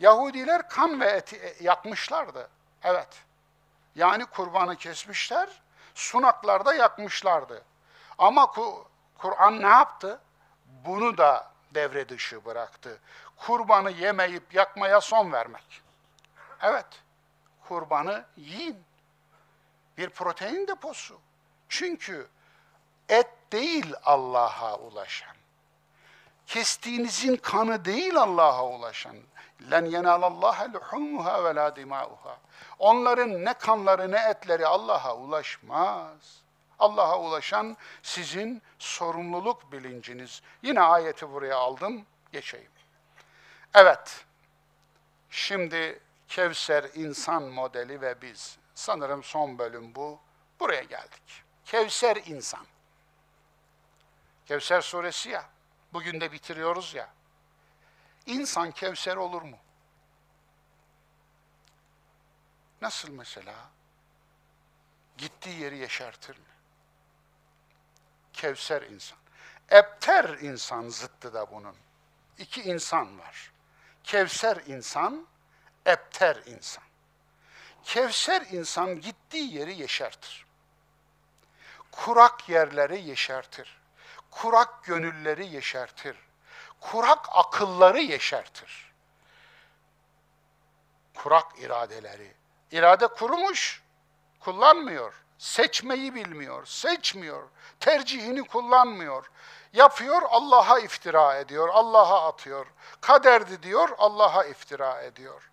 Yahudiler kan ve eti yakmışlardı. Evet. Yani kurbanı kesmişler, sunaklarda yakmışlardı. Ama Kur'an ne yaptı? Bunu da devre dışı bıraktı. Kurbanı yemeyip yakmaya son vermek. Evet, kurbanı yiyin. Bir protein deposu. Çünkü et değil Allah'a ulaşan. Kestiğinizin kanı değil Allah'a ulaşan. Len yenalallaha luhumuha ve la dimauha. Onların ne kanları ne etleri Allah'a ulaşmaz. Allah'a ulaşan sizin sorumluluk bilinciniz. Yine ayeti buraya aldım, geçeyim. Evet, şimdi Kevser insan modeli ve biz. Sanırım son bölüm bu. Buraya geldik. Kevser insan. Kevser suresi ya. Bugün de bitiriyoruz ya. İnsan Kevser olur mu? Nasıl mesela? Gittiği yeri yeşertir mi? Kevser insan. Ebter insan zıttı da bunun. İki insan var. Kevser insan, ebter insan. Kevser insan gittiği yeri yeşertir. Kurak yerleri yeşertir. Kurak gönülleri yeşertir. Kurak akılları yeşertir. Kurak iradeleri. İrade kurumuş, kullanmıyor. Seçmeyi bilmiyor, seçmiyor. Tercihini kullanmıyor. Yapıyor, Allah'a iftira ediyor, Allah'a atıyor. Kaderdi diyor, Allah'a iftira ediyor.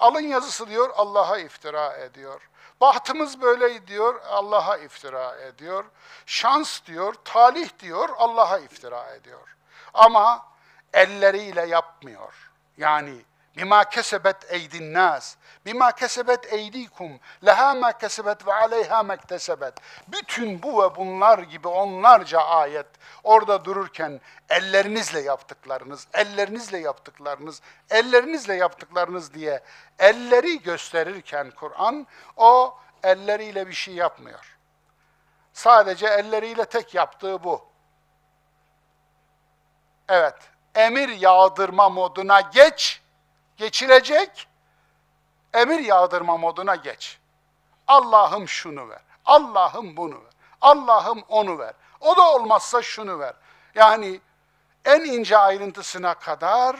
Alın yazısı diyor, Allah'a iftira ediyor. Bahtımız böyle diyor, Allah'a iftira ediyor. Şans diyor, talih diyor, Allah'a iftira ediyor. Ama elleriyle yapmıyor. Yani bima kesebet eydin nas, bima kesebet eydikum, leha ma kesebet ve aleyha mektesebet. Bütün bu ve bunlar gibi onlarca ayet orada dururken ellerinizle yaptıklarınız, ellerinizle yaptıklarınız, ellerinizle yaptıklarınız diye elleri gösterirken Kur'an o elleriyle bir şey yapmıyor. Sadece elleriyle tek yaptığı bu. Evet, emir yağdırma moduna geç, geçilecek, emir yağdırma moduna geç. Allah'ım şunu ver, Allah'ım bunu ver, Allah'ım onu ver. O da olmazsa şunu ver. Yani en ince ayrıntısına kadar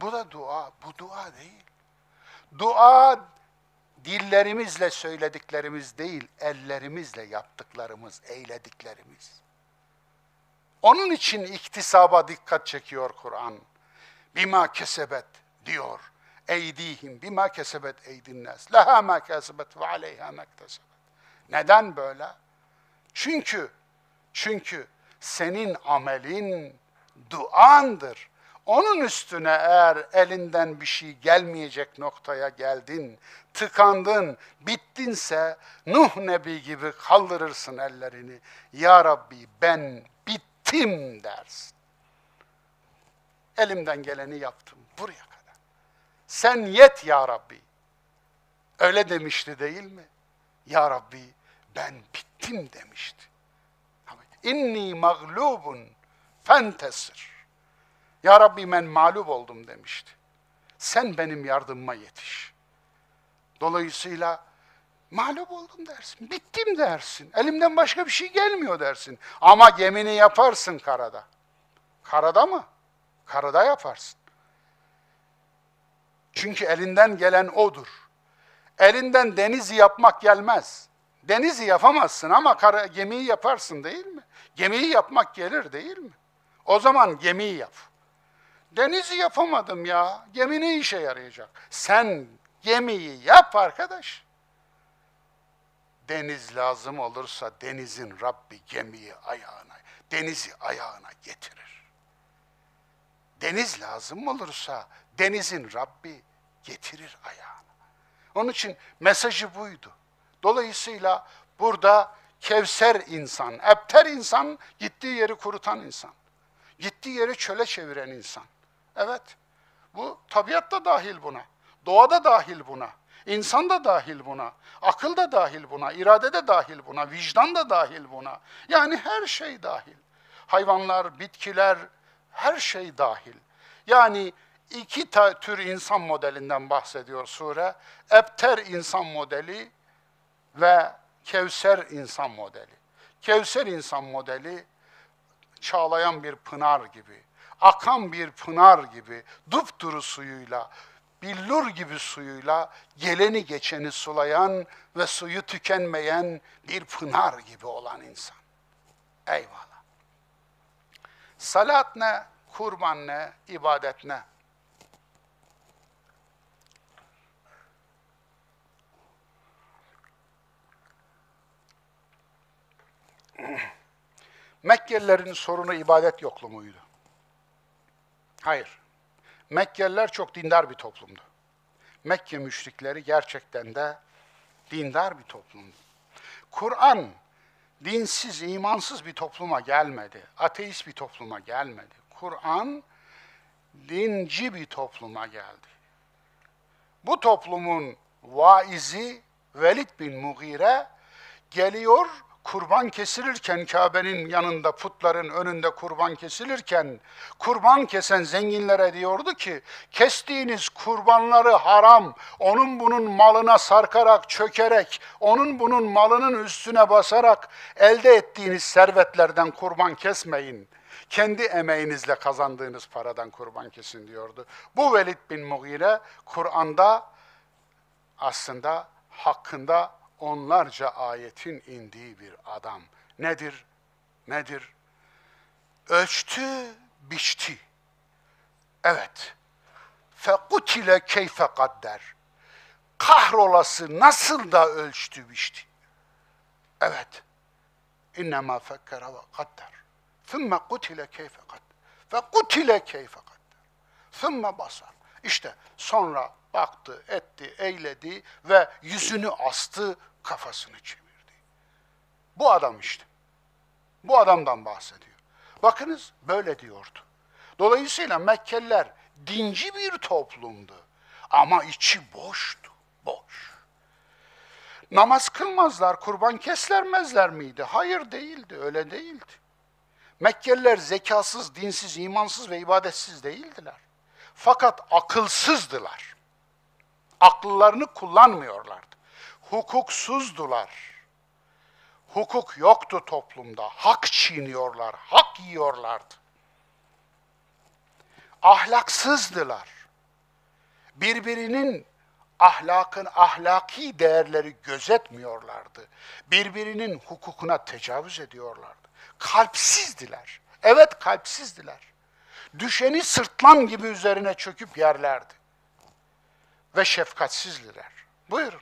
bu da dua, bu dua değil. Dua dillerimizle söylediklerimiz değil, ellerimizle yaptıklarımız, eylediklerimiz. Onun için iktisaba dikkat çekiyor Kur'an. Bima kesebet diyor. Eydihim bima kesebet eydinnas. Leha ma kesebet ve aleyha mektesebet. Neden böyle? Çünkü çünkü senin amelin duandır. Onun üstüne eğer elinden bir şey gelmeyecek noktaya geldin, tıkandın, bittinse Nuh Nebi gibi kaldırırsın ellerini. Ya Rabbi ben bittim dersin. Elimden geleni yaptım buraya. Sen yet ya Rabbi. Öyle demişti değil mi? Ya Rabbi ben bittim demişti. İnni mağlubun fentesir. Ya Rabbi ben mağlup oldum demişti. Sen benim yardımıma yetiş. Dolayısıyla mağlup oldum dersin, bittim dersin. Elimden başka bir şey gelmiyor dersin. Ama gemini yaparsın karada. Karada mı? Karada yaparsın. Çünkü elinden gelen odur. Elinden denizi yapmak gelmez. Denizi yapamazsın ama kara, gemiyi yaparsın değil mi? Gemiyi yapmak gelir değil mi? O zaman gemiyi yap. Denizi yapamadım ya. Gemi ne işe yarayacak? Sen gemiyi yap arkadaş. Deniz lazım olursa denizin Rabbi gemiyi ayağına, denizi ayağına getirir. Deniz lazım olursa denizin Rabbi getirir ayağına. Onun için mesajı buydu. Dolayısıyla burada Kevser insan, ebter insan, gittiği yeri kurutan insan. Gittiği yeri çöle çeviren insan. Evet, bu tabiat da dahil buna. Doğa da dahil buna. İnsan da dahil buna. Akıl da dahil buna. irade de dahil buna. Vicdan da dahil buna. Yani her şey dahil. Hayvanlar, bitkiler, her şey dahil. Yani iki tür insan modelinden bahsediyor sure. Ebter insan modeli ve Kevser insan modeli. Kevser insan modeli çağlayan bir pınar gibi, akan bir pınar gibi, dupduru suyuyla, billur gibi suyuyla geleni geçeni sulayan ve suyu tükenmeyen bir pınar gibi olan insan. Eyvallah. Salat ne, kurban ne, ibadet ne? Mekkelilerin sorunu ibadet yokluğu muydu? Hayır. Mekkeliler çok dindar bir toplumdu. Mekke müşrikleri gerçekten de dindar bir toplumdu. Kur'an dinsiz, imansız bir topluma gelmedi. Ateist bir topluma gelmedi. Kur'an dinci bir topluma geldi. Bu toplumun vaizi Velid bin Mughire geliyor kurban kesilirken Kabe'nin yanında putların önünde kurban kesilirken kurban kesen zenginlere diyordu ki kestiğiniz kurbanları haram onun bunun malına sarkarak çökerek onun bunun malının üstüne basarak elde ettiğiniz servetlerden kurban kesmeyin. Kendi emeğinizle kazandığınız paradan kurban kesin diyordu. Bu Velid bin Mughire Kur'an'da aslında hakkında onlarca ayetin indiği bir adam. Nedir? Nedir? Ölçtü, biçti. Evet. Fekutile keyfe kadder. Kahrolası nasıl da ölçtü, biçti. Evet. İnnemâ fekkere ve kadder. Thümme kutile keyfe kadder. Fekutile keyfe kadder. Thümme basar. İşte sonra baktı, etti, eyledi ve yüzünü astı, kafasını çevirdi. Bu adam işte. Bu adamdan bahsediyor. Bakınız böyle diyordu. Dolayısıyla Mekkeliler dinci bir toplumdu. Ama içi boştu, boş. Namaz kılmazlar, kurban keslermezler miydi? Hayır değildi, öyle değildi. Mekkeliler zekasız, dinsiz, imansız ve ibadetsiz değildiler. Fakat akılsızdılar. Akıllarını kullanmıyorlardı. Hukuksuzdular. Hukuk yoktu toplumda. Hak çiğniyorlar, hak yiyorlardı. Ahlaksızdılar. Birbirinin ahlakın ahlaki değerleri gözetmiyorlardı. Birbirinin hukukuna tecavüz ediyorlardı. Kalpsizdiler. Evet kalpsizdiler. Düşeni sırtlan gibi üzerine çöküp yerlerdi. Ve şefkatsizdiler. Buyurun.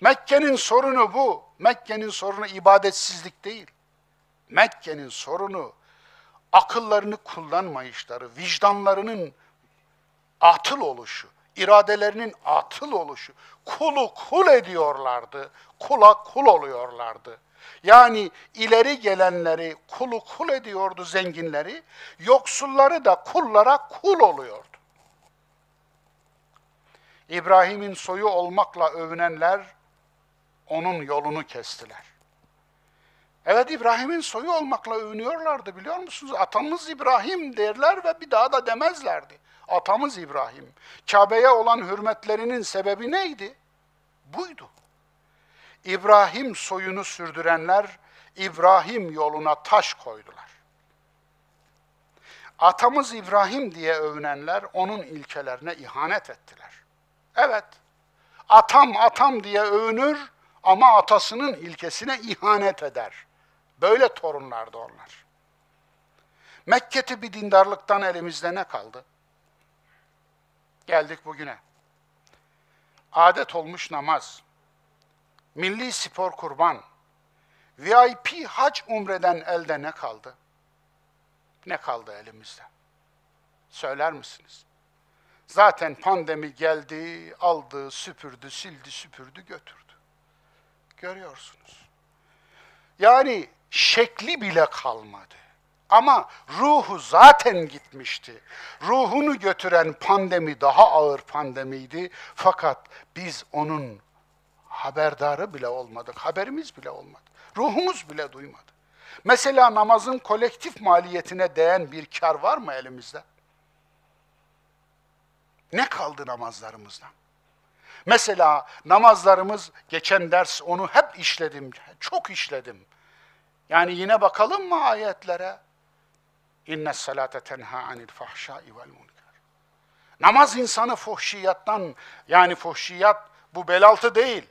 Mekke'nin sorunu bu. Mekke'nin sorunu ibadetsizlik değil. Mekke'nin sorunu akıllarını kullanmayışları, vicdanlarının atıl oluşu, iradelerinin atıl oluşu. Kulu kul ediyorlardı, kula kul oluyorlardı. Yani ileri gelenleri kulu kul ediyordu zenginleri, yoksulları da kullara kul oluyordu. İbrahim'in soyu olmakla övünenler onun yolunu kestiler. Evet İbrahim'in soyu olmakla övünüyorlardı biliyor musunuz? Atamız İbrahim derler ve bir daha da demezlerdi. Atamız İbrahim. Kabe'ye olan hürmetlerinin sebebi neydi? Buydu. İbrahim soyunu sürdürenler İbrahim yoluna taş koydular. Atamız İbrahim diye övünenler onun ilkelerine ihanet ettiler. Evet, atam atam diye övünür ama atasının ilkesine ihanet eder. Böyle torunlardı onlar. Mekketi bir dindarlıktan elimizde ne kaldı? Geldik bugüne. Adet olmuş namaz, milli spor kurban, VIP hac umreden elde ne kaldı? Ne kaldı elimizde? Söyler misiniz? Zaten pandemi geldi, aldı, süpürdü, sildi, süpürdü, götürdü. Görüyorsunuz. Yani şekli bile kalmadı. Ama ruhu zaten gitmişti. Ruhunu götüren pandemi daha ağır pandemiydi. Fakat biz onun haberdarı bile olmadık. Haberimiz bile olmadı. Ruhumuz bile duymadı. Mesela namazın kolektif maliyetine değen bir kar var mı elimizde? Ne kaldı namazlarımızdan? Mesela namazlarımız, geçen ders onu hep işledim, çok işledim. Yani yine bakalım mı ayetlere? İnne salate tenha anil fahşai vel münker. Namaz insanı fuhşiyattan yani fuhşiyat bu belaltı değil.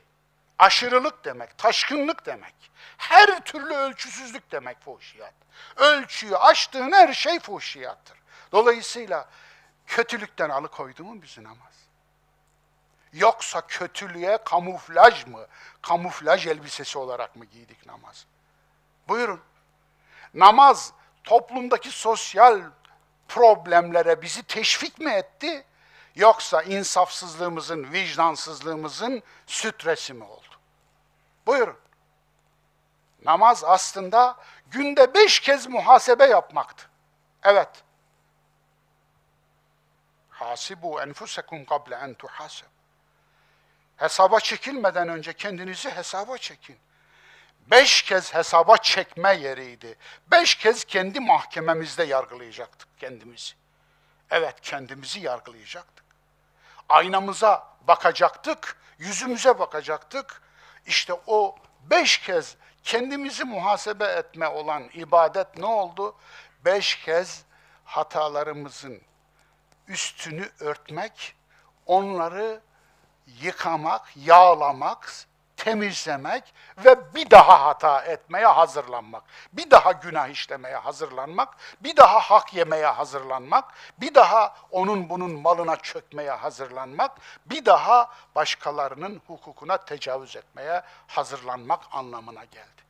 Aşırılık demek, taşkınlık demek. Her türlü ölçüsüzlük demek fuhşiyat. Ölçüyü aştığın her şey fuhşiyattır. Dolayısıyla kötülükten alıkoydu mu bizi namaz? Yoksa kötülüğe kamuflaj mı, kamuflaj elbisesi olarak mı giydik namaz? Buyurun. Namaz toplumdaki sosyal problemlere bizi teşvik mi etti? Yoksa insafsızlığımızın, vicdansızlığımızın sütresi mi oldu? Buyurun. Namaz aslında günde beş kez muhasebe yapmaktı. Evet. Hasibu enfusekum kable en tuhaseb. Hesaba çekilmeden önce kendinizi hesaba çekin. Beş kez hesaba çekme yeriydi. Beş kez kendi mahkememizde yargılayacaktık kendimizi. Evet kendimizi yargılayacaktık. Aynamıza bakacaktık, yüzümüze bakacaktık. İşte o beş kez kendimizi muhasebe etme olan ibadet ne oldu? Beş kez hatalarımızın üstünü örtmek, onları yıkamak, yağlamak, temizlemek ve bir daha hata etmeye hazırlanmak. Bir daha günah işlemeye hazırlanmak, bir daha hak yemeye hazırlanmak, bir daha onun bunun malına çökmeye hazırlanmak, bir daha başkalarının hukukuna tecavüz etmeye hazırlanmak anlamına geldi.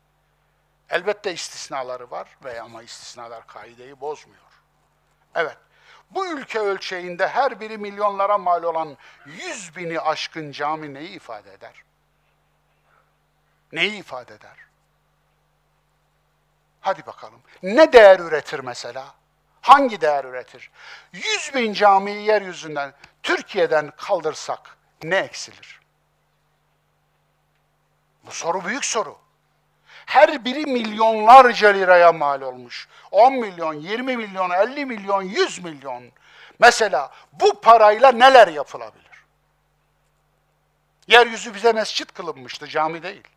Elbette istisnaları var veya ama istisnalar kaideyi bozmuyor. Evet, bu ülke ölçeğinde her biri milyonlara mal olan yüz bini aşkın cami neyi ifade eder? Neyi ifade eder? Hadi bakalım. Ne değer üretir mesela? Hangi değer üretir? Yüz bin camiyi yeryüzünden, Türkiye'den kaldırsak ne eksilir? Bu soru büyük soru. Her biri milyonlarca liraya mal olmuş. 10 milyon, 20 milyon, 50 milyon, 100 milyon. Mesela bu parayla neler yapılabilir? Yeryüzü bize mescit kılınmıştı, cami değil.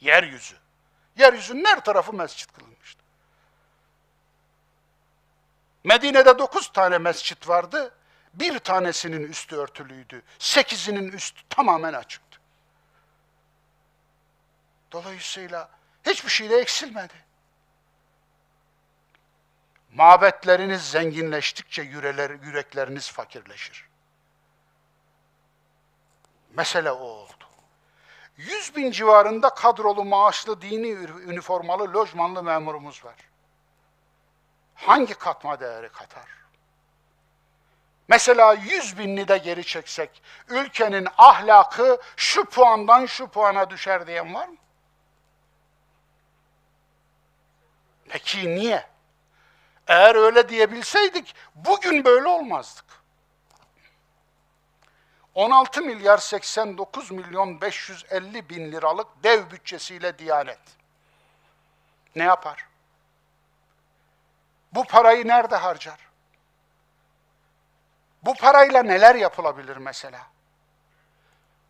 Yeryüzü. Yeryüzünün her tarafı mescit kılınmıştı. Medine'de dokuz tane mescit vardı. Bir tanesinin üstü örtülüydü. Sekizinin üstü tamamen açıktı. Dolayısıyla hiçbir şey de eksilmedi. Mabetleriniz zenginleştikçe yüreler, yürekleriniz fakirleşir. Mesele o oldu. 100 bin civarında kadrolu maaşlı dini üniformalı lojmanlı memurumuz var. Hangi katma değeri katar? Mesela 100 binli de geri çeksek, ülkenin ahlakı şu puandan şu puana düşer diyen var mı? Peki niye? Eğer öyle diyebilseydik, bugün böyle olmazdık. 16 milyar 89 milyon 550 bin liralık dev bütçesiyle Diyanet. Ne yapar? Bu parayı nerede harcar? Bu parayla neler yapılabilir mesela?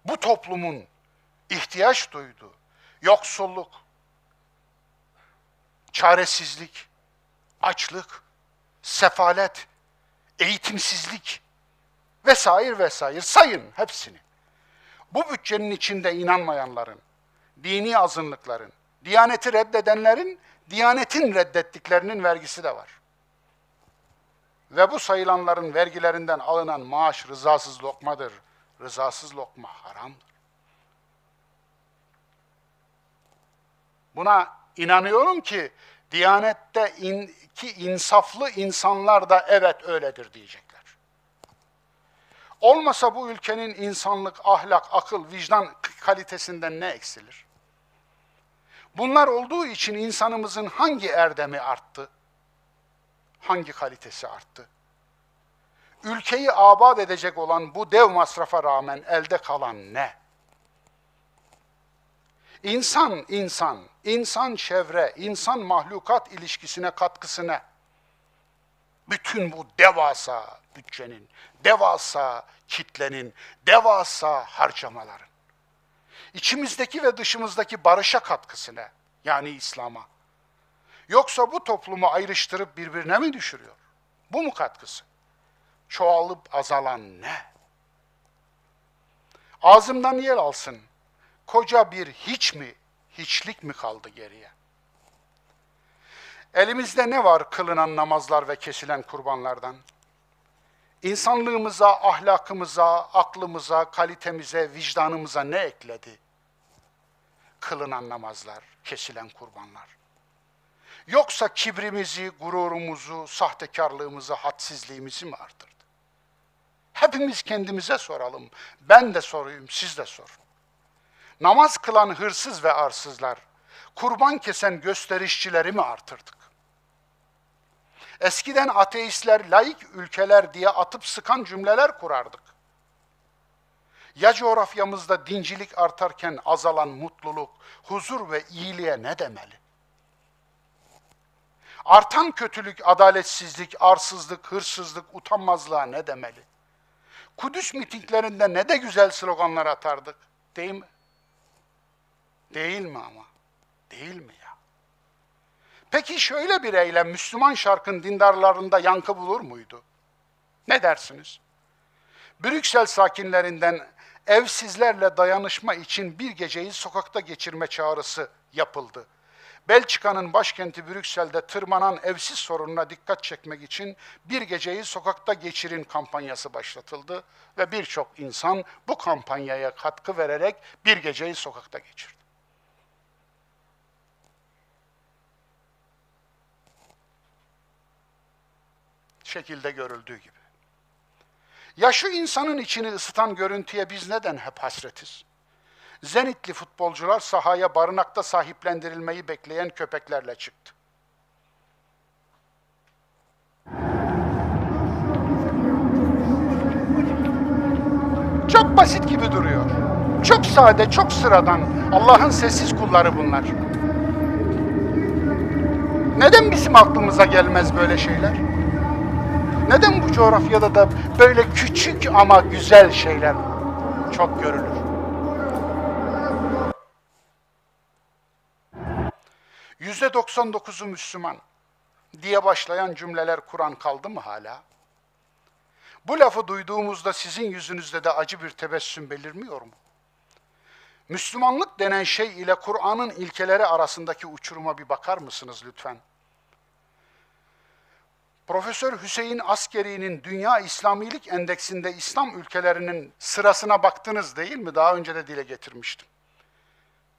Bu toplumun ihtiyaç duyduğu yoksulluk, çaresizlik, açlık, sefalet, eğitimsizlik, vesaire vesaire sayın hepsini. Bu bütçenin içinde inanmayanların, dini azınlıkların, diyaneti reddedenlerin, diyanetin reddettiklerinin vergisi de var. Ve bu sayılanların vergilerinden alınan maaş rızasız lokmadır. Rızasız lokma haramdır. Buna inanıyorum ki Diyanette in, ki insaflı insanlar da evet öyledir diyecek. Olmasa bu ülkenin insanlık, ahlak, akıl, vicdan kalitesinden ne eksilir? Bunlar olduğu için insanımızın hangi erdemi arttı? Hangi kalitesi arttı? Ülkeyi abad edecek olan bu dev masrafa rağmen elde kalan ne? İnsan, insan, insan çevre, insan mahlukat ilişkisine katkısı ne? Bütün bu devasa bütçenin, devasa kitlenin, devasa harcamaların. İçimizdeki ve dışımızdaki barışa katkısına, yani İslam'a. Yoksa bu toplumu ayrıştırıp birbirine mi düşürüyor? Bu mu katkısı? Çoğalıp azalan ne? Ağzımdan yer alsın. Koca bir hiç mi, hiçlik mi kaldı geriye? Elimizde ne var kılınan namazlar ve kesilen kurbanlardan? İnsanlığımıza, ahlakımıza, aklımıza, kalitemize, vicdanımıza ne ekledi? Kılınan namazlar, kesilen kurbanlar. Yoksa kibrimizi, gururumuzu, sahtekarlığımızı, hadsizliğimizi mi artırdı? Hepimiz kendimize soralım. Ben de sorayım, siz de sorun. Namaz kılan hırsız ve arsızlar, kurban kesen gösterişçileri mi artırdık? Eskiden ateistler laik ülkeler diye atıp sıkan cümleler kurardık. Ya coğrafyamızda dincilik artarken azalan mutluluk, huzur ve iyiliğe ne demeli? Artan kötülük, adaletsizlik, arsızlık, hırsızlık, utanmazlığa ne demeli? Kudüs mitinglerinde ne de güzel sloganlar atardık. Değil mi? Değil mi ama? Değil mi ya? Peki şöyle bir eylem Müslüman şarkın dindarlarında yankı bulur muydu? Ne dersiniz? Brüksel sakinlerinden evsizlerle dayanışma için bir geceyi sokakta geçirme çağrısı yapıldı. Belçika'nın başkenti Brüksel'de tırmanan evsiz sorununa dikkat çekmek için bir geceyi sokakta geçirin kampanyası başlatıldı ve birçok insan bu kampanyaya katkı vererek bir geceyi sokakta geçirdi. Şekilde görüldüğü gibi. Ya şu insanın içini ısıtan görüntüye biz neden hep hasretiz? Zenitli futbolcular sahaya barınakta sahiplendirilmeyi bekleyen köpeklerle çıktı. Çok basit gibi duruyor. Çok sade, çok sıradan. Allah'ın sessiz kulları bunlar. Neden bizim aklımıza gelmez böyle şeyler? Neden bu coğrafyada da böyle küçük ama güzel şeyler çok görülür? Yüzde 99'u Müslüman diye başlayan cümleler Kur'an kaldı mı hala? Bu lafı duyduğumuzda sizin yüzünüzde de acı bir tebessüm belirmiyor mu? Müslümanlık denen şey ile Kur'an'ın ilkeleri arasındaki uçuruma bir bakar mısınız lütfen? Profesör Hüseyin Askeri'nin Dünya İslamilik Endeksinde İslam ülkelerinin sırasına baktınız değil mi? Daha önce de dile getirmiştim.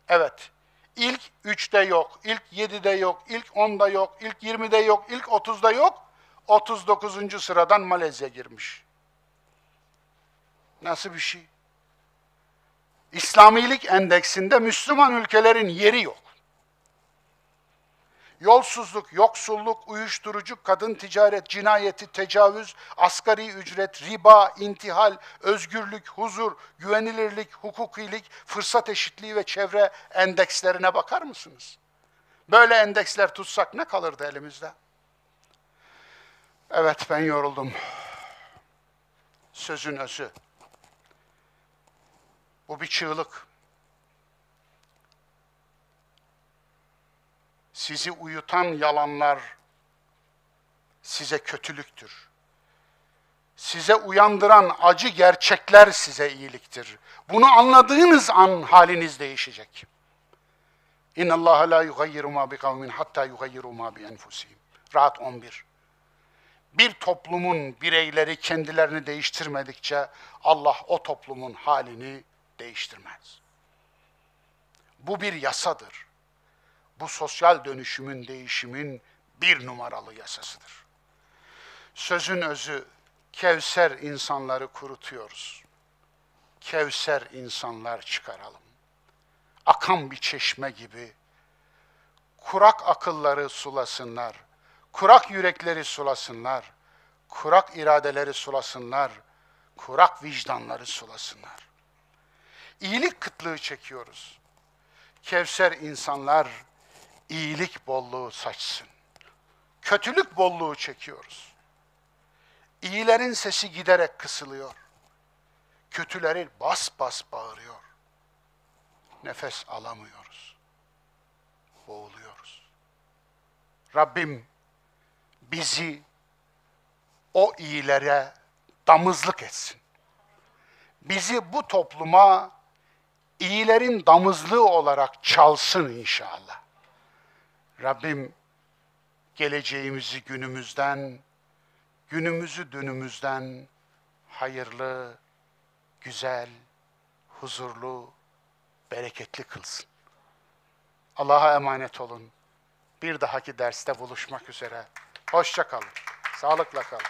Evet, ilk üçte yok, ilk yedide yok, ilk onda yok, ilk yirmide yok, ilk otuzda yok, 39. sıradan Malezya girmiş. Nasıl bir şey? İslamilik endeksinde Müslüman ülkelerin yeri yok. Yolsuzluk, yoksulluk, uyuşturucu, kadın ticaret, cinayeti, tecavüz, asgari ücret, riba, intihal, özgürlük, huzur, güvenilirlik, hukukilik, fırsat eşitliği ve çevre endekslerine bakar mısınız? Böyle endeksler tutsak ne kalırdı elimizde? Evet ben yoruldum. Sözün özü. Bu bir çığlık. Sizi uyutan yalanlar size kötülüktür. Size uyandıran acı gerçekler size iyiliktir. Bunu anladığınız an haliniz değişecek. İnna Allah la yugayyiru ma bi kavmin hatta yugayyiru ma bi enfusihim. Rahat 11. Bir toplumun bireyleri kendilerini değiştirmedikçe Allah o toplumun halini değiştirmez. Bu bir yasadır. Bu sosyal dönüşümün, değişimin bir numaralı yasasıdır. Sözün özü, Kevser insanları kurutuyoruz. Kevser insanlar çıkaralım. Akan bir çeşme gibi kurak akılları sulasınlar, kurak yürekleri sulasınlar, kurak iradeleri sulasınlar, kurak vicdanları sulasınlar. İyilik kıtlığı çekiyoruz. Kevser insanlar iyilik bolluğu saçsın. Kötülük bolluğu çekiyoruz. İyilerin sesi giderek kısılıyor. Kötüleri bas bas bağırıyor. Nefes alamıyoruz. Boğuluyoruz. Rabbim bizi o iyilere damızlık etsin. Bizi bu topluma iyilerin damızlığı olarak çalsın inşallah. Rabbim geleceğimizi günümüzden, günümüzü dünümüzden hayırlı, güzel, huzurlu, bereketli kılsın. Allah'a emanet olun. Bir dahaki derste buluşmak üzere. Hoşça kalın. Sağlıkla kalın.